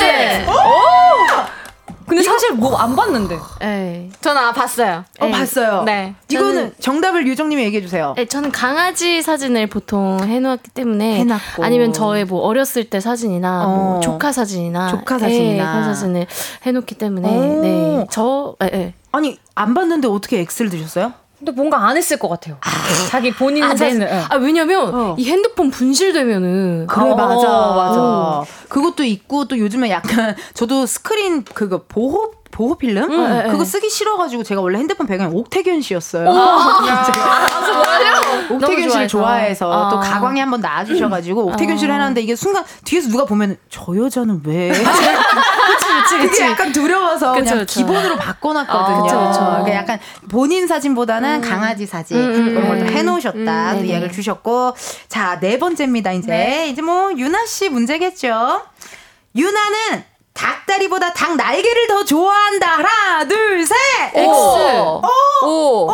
근데 사실 뭐 안 봤는데. 네. 저는 아, 봤어요. 어, 네. 봤어요. 네. 이거는 정답을 유정님이 얘기해 주세요. 네, 저는 강아지 사진을 보통 해놓았기 때문에 해놨고. 아니면 저의 뭐 어렸을 때 사진이나 뭐 어. 뭐 조카 사진이나 조카 사진이나 네, 그런 사진을 해놓기 때문에 네, 저 네, 네. 아니 안 봤는데 어떻게 X를 드셨어요? 근데 뭔가 안 했을 것 같아요. 아, 자기 본인 아, 사진을. 네. 아 왜냐면 어. 이 핸드폰 분실되면은 그래 어, 맞아 맞아. 그것도 있고 또 요즘에 약간 저도 스크린 그거 보호 보호 필름 음, 네, 그거 쓰기 싫어가지고 제가 원래 핸드폰 배경이 옥태균 씨였어요. 아, 제가 옥태균 씨를 좋아해서 아. 또 가광에 한번 나와주셔가지고 옥태균 씨를 아. 해놨는데 이게 순간 뒤에서 누가 보면 저 여자는 왜? 그치, 약간 두려워서 그쵸, 그냥 그쵸. 기본으로 바꿔놨거든요. 아, 그러니까 약간 본인 사진보다는 음. 강아지 사진 음, 음 그런 걸또 음. 해놓으셨다. 음, 또 이야기를 주셨고 자 네 번째입니다. 이제 네. 이제 뭐 유나 씨 문제겠죠. 유나는 닭다리보다 닭 날개를 더 좋아한다. 하나, 둘, 셋. X. 오. 오. 오.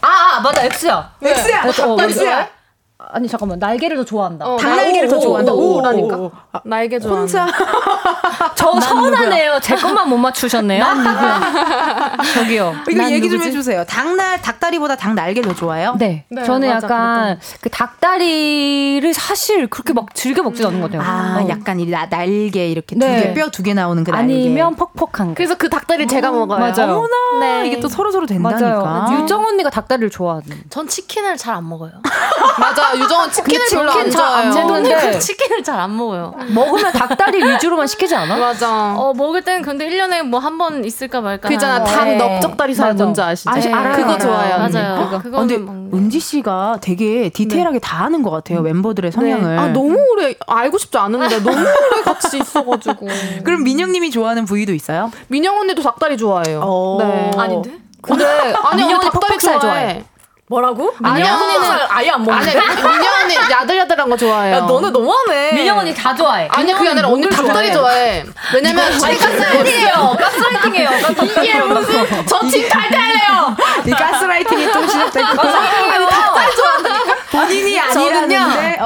아, 아 맞아. X야. X야. 어, 어, X야. 아니 잠깐만 날개를 더 좋아한다. 어, 닭 날개를 더 좋아한다. 오라니까. 아, 날개 좋아. 혼자. 저 서운하네요. 제 것만 못 맞추셨네요. 저기요. 이거 얘기 좀 해주세요. 닭날 닭다리보다 닭 날개를 더 좋아해요? 네. 네 저는 맞아, 약간 그랬던. 그 닭다리를 사실 그렇게 막 즐겨 먹지 않는 것 같아요. 아, 어. 약간 이 나, 날개 이렇게 네. 두 개, 뼈 두 개 나오는 그 날개. 아니면 퍽퍽한 거. 그래서 그 닭다리 를 제가 먹어요. 맞아요. 어머나. 네. 이게 또 서로 서로 된다니까. 맞아요. 유정 언니가 닭다리를 좋아하는. 전 치킨을 잘 안 먹어요. 맞아. 유정은 치킨을 별로 안 좋아해요. 제가 치킨을 잘 안 먹어요. 먹으면 닭다리 위주로만 시키지 않아? 맞아. 어, 먹을 때는 근데 1년에 뭐 한 번 있을까 말까. 그잖아. 닭 네. 넓적다리 살 뭔지 아시죠? 아시, 알아요. 그거 알아요. 좋아요. 맞아요. 그거. 그거. 근데 은지 씨가 되게 디테일하게 네. 다 아는 것 같아요. 멤버들의 성향을. 네. 아, 너무 오래 알고 싶지 않은데 너무 오래 같이 있어가지고. 그럼 민영 님이 좋아하는 부위도 있어요? 민영 언니도 닭다리 좋아해요. 어. 네. 아닌데? 근데 아니 언니 닭다리 좋아해. 뭐라고? 민영 언니는 아예 안 먹는데? 민영 언니 야들야들한 거 좋아해요. 야, 너는 너무하네. 민영 언니 다 좋아해. 아니 그게 아니라 언니 닭다리 좋아해. 왜냐면 가스라이팅이에요. 가스라이팅이에요. 이게 무슨 저 지금 탈퇴할래요. 이 가스라이팅이 또 시작됐고. 아니 닭다리 좋아한다니까. 본인이 아니라는데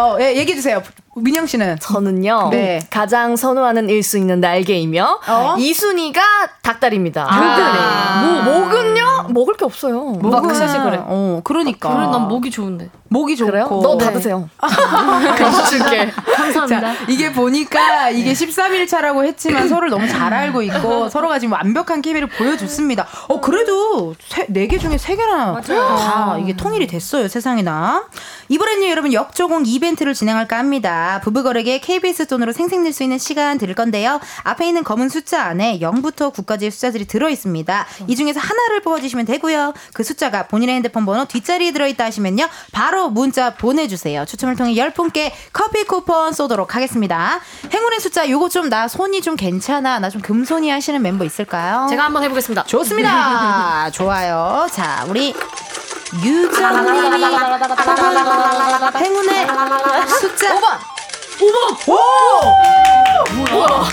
어, 예, 얘기해 주세요. 민영 씨는 저는요 네. 가장 선호하는 일수 있는 날개이며 어? 2순위가 닭다리입니다. 아~ 뭐, 목은요 먹을 게 없어요. 목은 사실 그래. 어 그러니까. 그래 난 목이 좋은데. 목이 좋고. 그래요? 너 네. 받으세요. 그래서 줄게. 감사합니다. 자, 이게 보니까 이게 13일 차라고 했지만 서로를 너무 잘 알고 있고 서로가 지금 완벽한 케미를 보여줬습니다. 어 그래도 네 개 중에 세 개나. 다 이게 통일이 됐어요 세상에나. 이번에는 여러분 역조공 이벤트를 진행할까 합니다. 부부거래계 KBS 돈으로 생생 낼 수 있는 시간 드릴 건데요. 앞에 있는 검은 숫자 안에 0부터 9까지의 숫자들이 들어 있습니다. 이 중에서 하나를 뽑아주시면 되고요. 그 숫자가 본인의 핸드폰 번호 뒷자리에 들어 있다 하시면요. 바로 문자 보내주세요. 추첨을 통해 10분께 커피 쿠폰 쏘도록 하겠습니다. 행운의 숫자 요거 좀 나 손이 좀 괜찮아. 나 좀 금손이 하시는 멤버 있을까요? 제가 한번 해보겠습니다. 좋습니다. 좋아요. 자, 우리 유정님이 행운의 숫자 5번. 5번. 오! 뭐야?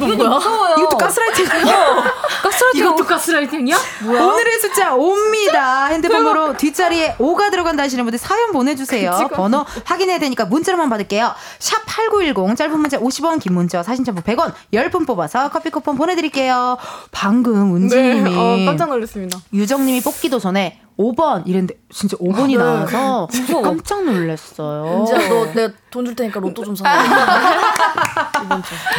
이거 뭐야? 이것도 가스라이팅. 어. 가스라이팅. 이것도 가스라이팅이야? 뭐야? 오늘의 숫자 5입니다. 핸드폰 번호 뒷자리에 5가 들어간다 하시는 분들 사연 보내주세요. 번호 확인해야 되니까 문자로만 받을게요. 샵 8910 짧은 문자 50원 긴 문자 사진 첨부 100원 10분 뽑아서 커피 쿠폰 보내드릴게요. 방금 은지님이 네, 어, 깜짝 놀랐습니다. 유정님이 뽑기도 전에 5번 이랬는데 진짜 5번이 아, 나와서 무서워. 깜짝 놀랐어요. 진짜 너 내가 돈 줄 테니까 로또 좀 사.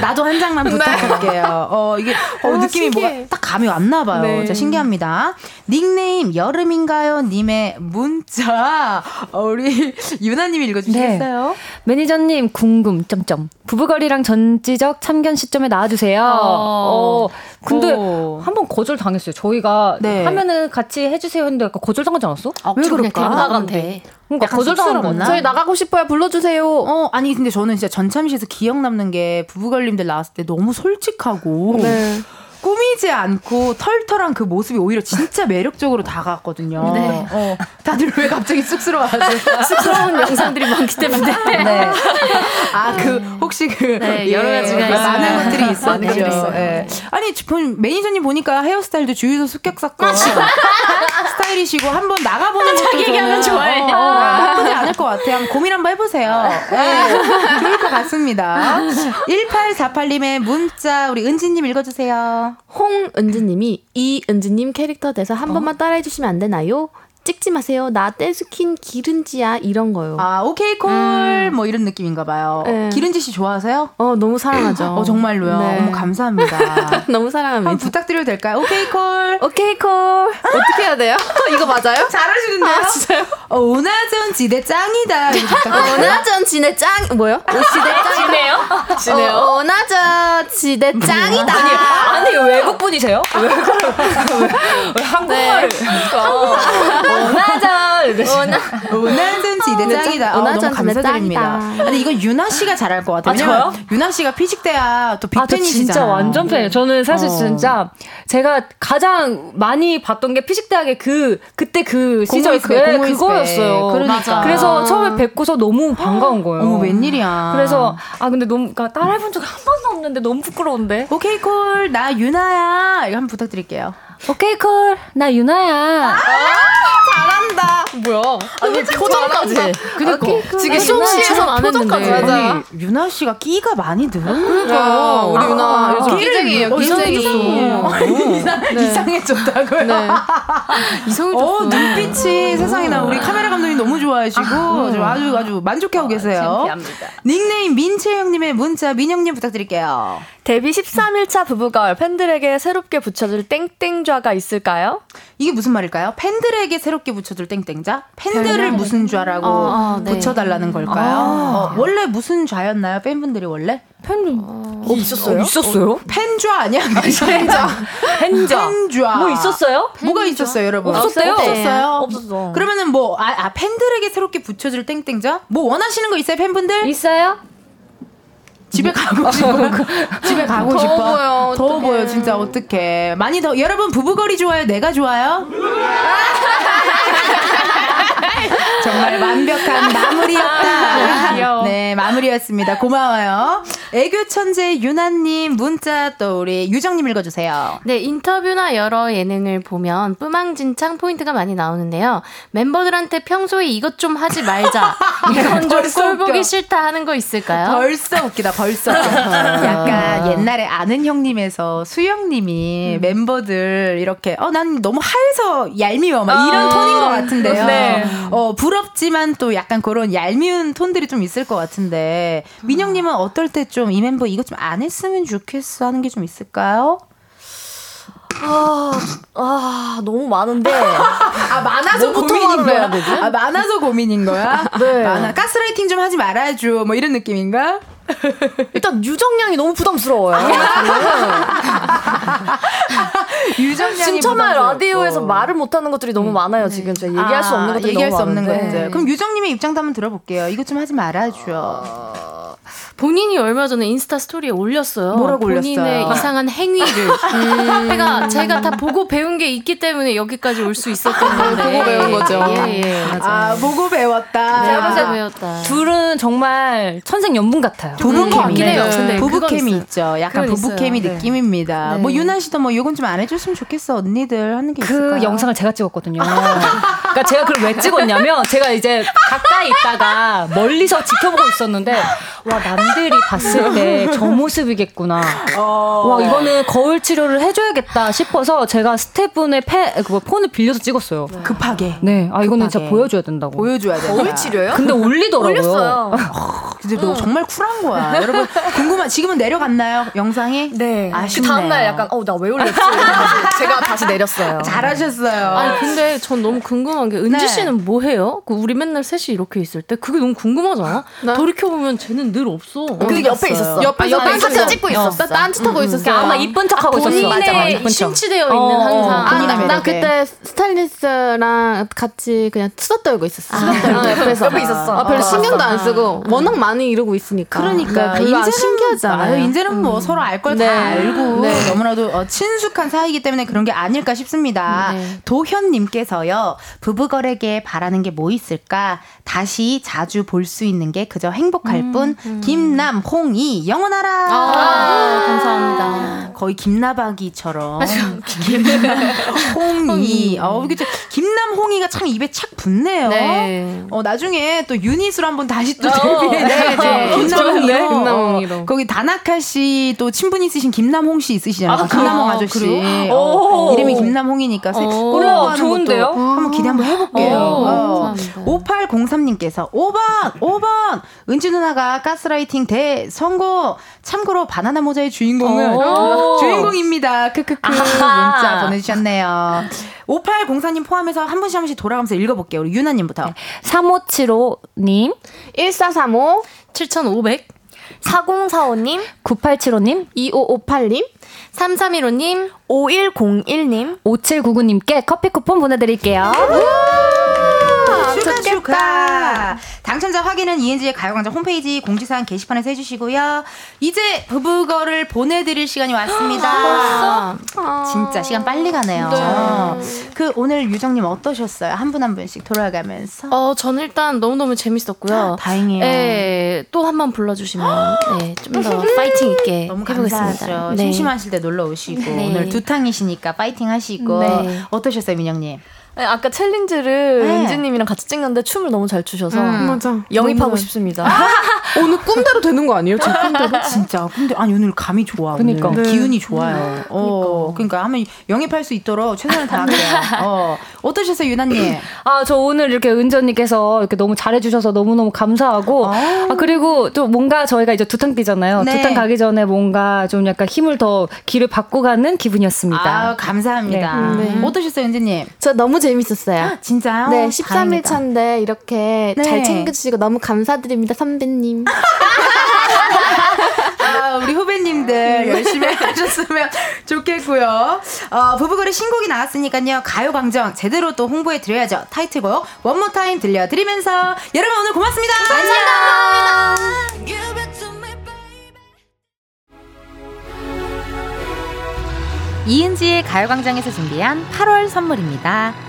나도 한 장만 네. 부탁할게요. 어 이게 어, 어 느낌이 뭐가 딱 감이 왔나 봐요. 네. 진짜 신기합니다. 닉네임 여름인가요 님의 문자 어, 우리 유나 님이 읽어 주시겠어요? 네. 매니저님 궁금 점점 부부거리랑 전지적 참견 시점에 나와 주세요. 어, 어 근데 한번 거절 당했어요. 저희가 네. 하면은 같이 해주세요 했는데 약간 거절 당하지 않았어? 아, 왜 그럴까? 나간대. 그러니까 거절 당한 거나 저희 나가고 싶어요. 불러주세요. 어 아니 근데 저는 진짜 전참시에서 기억 남는 게 부부걸림들 나왔을 때 너무 솔직하고. 네. 꾸미지 않고 털털한 그 모습이 오히려 진짜 매력적으로 다가왔거든요. 네. 어, 다들 왜 갑자기 쑥스러워하세요? 쑥스러운 영상들이 많기 때문에. 네. 아, 그, 혹시 그. 네, 여러 가지가 예, 많은 것들이 있었죠. 네. 아니, 매니저님 보니까 헤어스타일도 주유소 습격사건 스타일이시고 한번 나가보는 것도 얘기하면 좋아해. 것 같아요. 고민 한번 해보세요. 네, 좋을 것 같습니다. 1848님의 문자 우리 은지님 읽어주세요. 홍은지님이 이은지님 캐릭터 대사 한 어? 번만 따라해주시면 안 되나요? 찍지 마세요. 나 떼스킨 기른지야 이런 거요. 아 오케이 콜 음. 뭐 이런 느낌인가 봐요. 네. 기른지 씨 좋아하세요? 어 너무 사랑하죠. 어 정말로요. 네. 어머 감사합니다. 너무 사랑합니다. 부탁드려도 될까요? 오케이 콜. 오케이 콜. 어떻게 해야 돼요? 이거 맞아요? 잘하시는데요? 아, 진짜요? 어, 오나전 지대 짱이다. 오나전 지대 짱 뭐요? 지대 짱이네요? 지네요. 어, 오나전 지대 짱이다. 아니, 아니 외국 분이세요? 왜 한국말? 네. 오나전 오나 오나전 지대장이다. 어, 너무 감사드립니다. 근데 이건 유나 씨가 잘할 것 같아요. 아, 저요? 유나 씨가 피식대야 또 빅팬이시잖아요. 아, 진짜 완전 팬이에요. 저는 사실 어. 진짜 제가 가장 많이 봤던 게 피식대학의 그 그때 그 시절 그 그거였어요. 그러니까. 그래서 처음에 뵙고서 너무 반가운 거예요. 어머 웬일이야. 그래서 아 근데 너무 그러니까 따라해본 적 한 번도 없는데 너무 부끄러운데. 오케이 콜 나 유나야 이거 한번 부탁드릴게요. 오케이 콜. 나 유나야. 아, 잘한다. 뭐야? 아니 표정까지. 그니까 지금 쇼시에서 안 했는데. 아니, 유나 씨가 끼가 많이 늘었네. 그러니까 우리 유나 요즘 끼쟁이에요. 끼쟁이. 이상해졌다고요. 네. 이상해졌어. 어, 눈빛이 세상에나 우리 카메라 감독님 너무 좋아하시고 아 주 아주 만족해하고 계세요. 닉네임 민채영님의 문자 민영님 부탁드릴게요. 데뷔 13일차 부부걸 팬들에게 새롭게 붙여줄 땡땡좌가 있을까요? 이게 무슨 말일까요? 팬들에게 새롭게 붙여줄 땡땡좌? 팬들을 무슨 좌라고 어, 어, 네. 붙여달라는 걸까요? 아. 어, 원래 무슨 좌였나요? 팬분들이 원래? 팬 어, 있었어요? 있었어요? 팬좌 아니야? 팬좌. 팬좌. 팬좌. 뭐 있었어요? 뭐가 있었어요, 여러분? 없었어요? 없었어요? 없었어. 그러면은 뭐, 아, 아 팬들에게 새롭게 붙여줄 땡땡좌? 뭐 원하시는 거 있어요, 팬분들? 있어요? 집에 가고 싶어. 집에 가고 더워 싶어. 보여. 더워 어떡해. 보여. 진짜 어떡해. 많이 더 여러분 부부거리 좋아요? 내가 좋아요? 정말 완벽한 마무리였다. 네, 마무리였습니다. 고마워요. 애교 천재 유나님 문자 또 우리 유정님 읽어주세요. 네, 인터뷰나 여러 예능을 보면 뿌망진창 포인트가 많이 나오는데요. 멤버들한테 평소에 이것 좀 하지 말자. 이건 좀꼴 보기 싫다 하는 거 있을까요? 벌써 웃기다, 벌써. 약간 옛날에 아는 형님에서 수영님이 음. 멤버들 이렇게, 어, 난 너무 하얘서 얄미워. 막 이런 어, 톤인 것 같은데요. 네. 어, 부 럽지만 또 약간 그런 얄미운 톤들이 좀 있을 것 같은데, 민영님은 어떨 때 좀 이 멤버 이것 좀안 했으면 좋겠어 하는 게 좀 있을까요? 아, 아, 너무 많은데. 아, 많아서 고민인 거야? 되지? 아, 많아서 고민인 거야? 네. 많아. 가스라이팅 좀 하지 말아줘. 뭐 이런 느낌인가? 일단 유정량이 너무 부담스러워요. 유정량이 신청할 라디오에서 말을 못하는 것들이 너무 음. 많아요. 네. 지금 제가 얘기할 아, 수 없는 것들이 얘기할 너무 수 없는 많은데. 것들. 그럼 유정님의 입장도 한번 들어볼게요. 이것 좀 하지 말아줘. 어... 본인이 얼마 전에 인스타 스토리에 올렸어요. 뭐라고 본인의 올렸어요? 이상한 행위를. 음. 그러니까 제가 다 보고 배운 게 있기 때문에 여기까지 올 수 있었던 건데. 보고 배운 거죠. 예, 예. 아, 보고 배웠다. 네, 보고 배웠다. 둘은 정말 천생연분 같아요. 부부케미. 네. 부부케미 있죠. 약간 부부케미 네. 느낌입니다. 네. 뭐 유나 씨도 뭐 이건 좀 안 해줬으면 좋겠어 언니들 하는 게 그 있을까요? 영상을 제가 찍었거든요. 그러니까 제가 그걸 왜 찍었냐면 제가 이제 가까이 있다가 멀리서 지켜보고 있었는데 와 남들이 봤을 때 저 모습이겠구나. 어. 와 이거는 거울 치료를 해줘야겠다 싶어서 제가 스태프분의 패, 그거 폰을 빌려서 찍었어요. 급하게. 네, 아 이거는 진짜 보여줘야 된다고. 보여줘야 돼. 거울 치료요? 근데 올리더라고요. 올렸어요. 근데 너 정말 쿨한 거야. 여러분 궁금한 지금은 내려갔나요 영상이? 네. 아쉽네요. 그 다음날 약간 어 나 왜 올렸지? 제가 다시 내렸어요. 잘하셨어요. 아니 근데 전 너무 궁금한 게 은지 네. 씨는 뭐 해요? 그 우리 맨날 셋이 이렇게 있을 때 그게 너무 궁금하잖아. 돌이켜 보면 쟤는 늘 없어. 그 옆에 있었어. 옆에 아, 옆에 있었어. 찍고 있었어. 딴짓 하고 있었어. 아마 이쁜 척하고 있었어. 본인의 맞아, 맞아, 이쁜 척. 신치되어 있는 어, 항상. 아, 나. 그때 스타일리스트랑 같이 그냥 수다 떨고 있었어. 아, 수다 떨고 옆에서. 옆에 있었어. 아, 별로 아, 신경도 안 쓰고 워낙 많이 이루고 있으니까. 그러니까 네, 이제는 신기하잖아요. 이제는 뭐 음. 서로 알 걸다 네. 알고 네. 너무나도 어, 친숙한 사이기 때문에 그런 게 아닐까 싶습니다. 네. 도현님께서요 부부거래에 바라는 게 뭐 있을까? 다시 자주 볼 수 있는 게 그저 행복할 음, 뿐. 음. 김남, 홍이 영원하라. 아, 감사합니다. 거의 김나박이처럼. 홍이. 어, 그죠. 김남, 홍이가 참 입에 착 붙네요. 네. 어, 나중에 또 유닛으로 한번 다시 또 데뷔해. 어, 네, 네. 김남홍이로. 김남홍이로. 거기 다나카 씨 또 친분 있으신 김남홍 씨 있으시잖아요. 아, 김남홍 아저씨. 어, 이름이 김남홍이니까 콜라보 하는 것도 한번 기대 한번 해볼게요. 어, 5803님께서 5번, 5번. 은지 누나가 가스라이팅 대 성공. 참고로 바나나 모자의 주인공은 주인공입니다. 크크크 문자 보내주셨네요. 5804님 포함 해서 한 분씩 한 분씩 돌아가면서 읽어볼게요. 우리 유나님부터. 네. 3575님, 1435, 7500, 4045님, 9875님, 2558님, 3315님, 5101님, 5799님께 커피 쿠폰 보내드릴게요. 축하. 당첨자 확인은 이은지의 가요광장 홈페이지 공지사항 게시판에서 해주시고요. 이제 부부거를 보내드릴 시간이 왔습니다. 아? 진짜 시간 빨리 가네요. 네. 그 오늘 유정님 어떠셨어요? 한 분한 분씩 돌아가면서. 어, 저는 일단 너무너무 재밌었고요. 아, 다행이에요. 네, 또한 번 불러주시면 네, 좀 더 파이팅 있게 너무 해보겠습니다. 네. 심심하실 때 놀러 오시고 네. 오늘 두탕이시니까 파이팅 하시고 네. 어떠셨어요, 민영님? 네, 아까 챌린지를 네. 은지님이랑 같이 찍는데 춤을 너무 잘 추셔서 음. 맞아. 영입하고 싶습니다. 아, 오늘 꿈대로 되는 거 아니에요? 제 꿈대로? 진짜 꿈대 아니 오늘 감이 좋아. 그러니까 네. 기운이 좋아요. 어, 그러니까 하면 영입할 수 있도록 최선을 다할게요. 어, 어떠셨어요, 유나님? 아, 저 오늘 이렇게 은지 언니께서 이렇게 너무 잘해주셔서 너무 너무 감사하고, 아, 그리고 또 뭔가 저희가 이제 두탕 뛰잖아요. 네. 두탕 가기 전에 뭔가 좀 약간 힘을 더 기를 받고 가는 기분이었습니다. 아, 감사합니다. 네. 네. 어떠셨어요, 은지님? 저 너무 재 밌었어요. 아, 진짜요? 네, 13일 차인데 이렇게 네. 잘 챙겨주시고 너무 감사드립니다, 선배님. 아, 우리 후배님들 열심히 하셨으면 좋겠고요. 어, 브브걸의 신곡이 나왔으니까요. 가요광장 제대로 또 홍보해 드려야죠. 타이틀곡 One More Time 들려드리면서 여러분 오늘 고맙습니다. 안녕. 이은지의 가요광장에서 준비한 8월 선물입니다.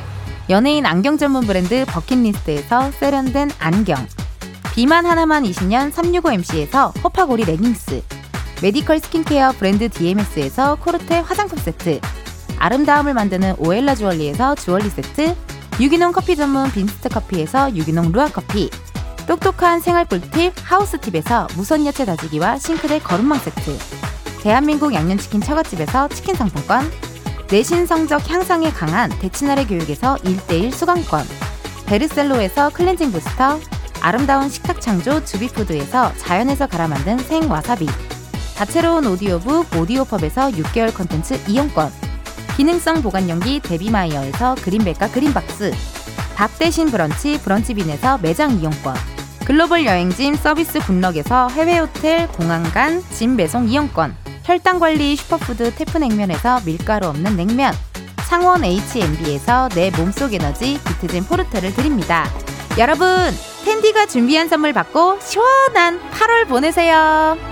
연예인 안경 전문 브랜드 버킷리스트에서 세련된 안경, 비만 하나만 20년 365MC에서 호파고리 레깅스, 메디컬 스킨케어 브랜드 DMS에서 코르테 화장품 세트, 아름다움을 만드는 오엘라 주얼리에서 주얼리 세트, 유기농 커피 전문 빈스트 커피에서 유기농 루아 커피, 똑똑한 생활 꿀팁 하우스팁에서 무선 야채 다지기와 싱크대 거름망 세트, 대한민국 양념치킨 처갓집에서 치킨 상품권, 내신 성적 향상에 강한 대치나래 교육에서 1대1 수강권, 베르셀로에서 클렌징 부스터, 아름다운 식탁 창조 주비푸드에서 자연에서 갈아 만든 생와사비, 다채로운 오디오북 오디오펍에서 6개월 컨텐츠 이용권. 기능성 보관용기 데비마이어에서 그린백과 그린박스. 밥 대신 브런치 브런치빈에서 매장 이용권. 글로벌 여행짐 서비스 굿럭에서 해외 호텔 공항간 짐 배송 이용권 혈당 관리 슈퍼푸드 테프냉면에서 밀가루 없는 냉면 창원 H&B에서 내 몸속 에너지 비트젠 포르테를 드립니다. 여러분 텐디가 준비한 선물 받고 시원한 8월 보내세요.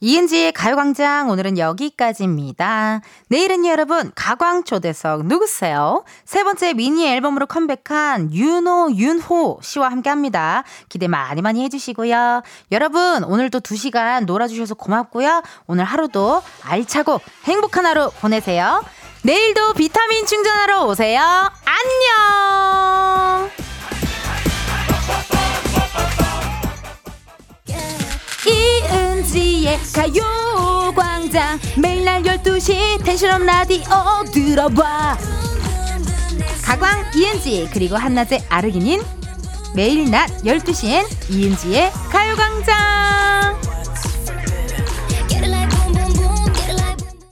이은지의 가요광장 오늘은 여기까지입니다. 내일은 여러분 가광 초대석 누구세요? 세 번째 미니 앨범으로 컴백한 윤호 윤호 씨와 함께합니다. 기대 많이 많이 해주시고요. 여러분 오늘도 2 시간 놀아주셔서 고맙고요. 오늘 하루도 알차고 행복한 하루 보내세요. 내일도 비타민 충전하러 오세요. 안녕! 이은지의 가요광장. 매일 날 12시 텐션업 라디오 들어봐. 가광 이은지 그리고 한낮의 아르기닌. 매일 낮 12시엔 이은지의 가요광장.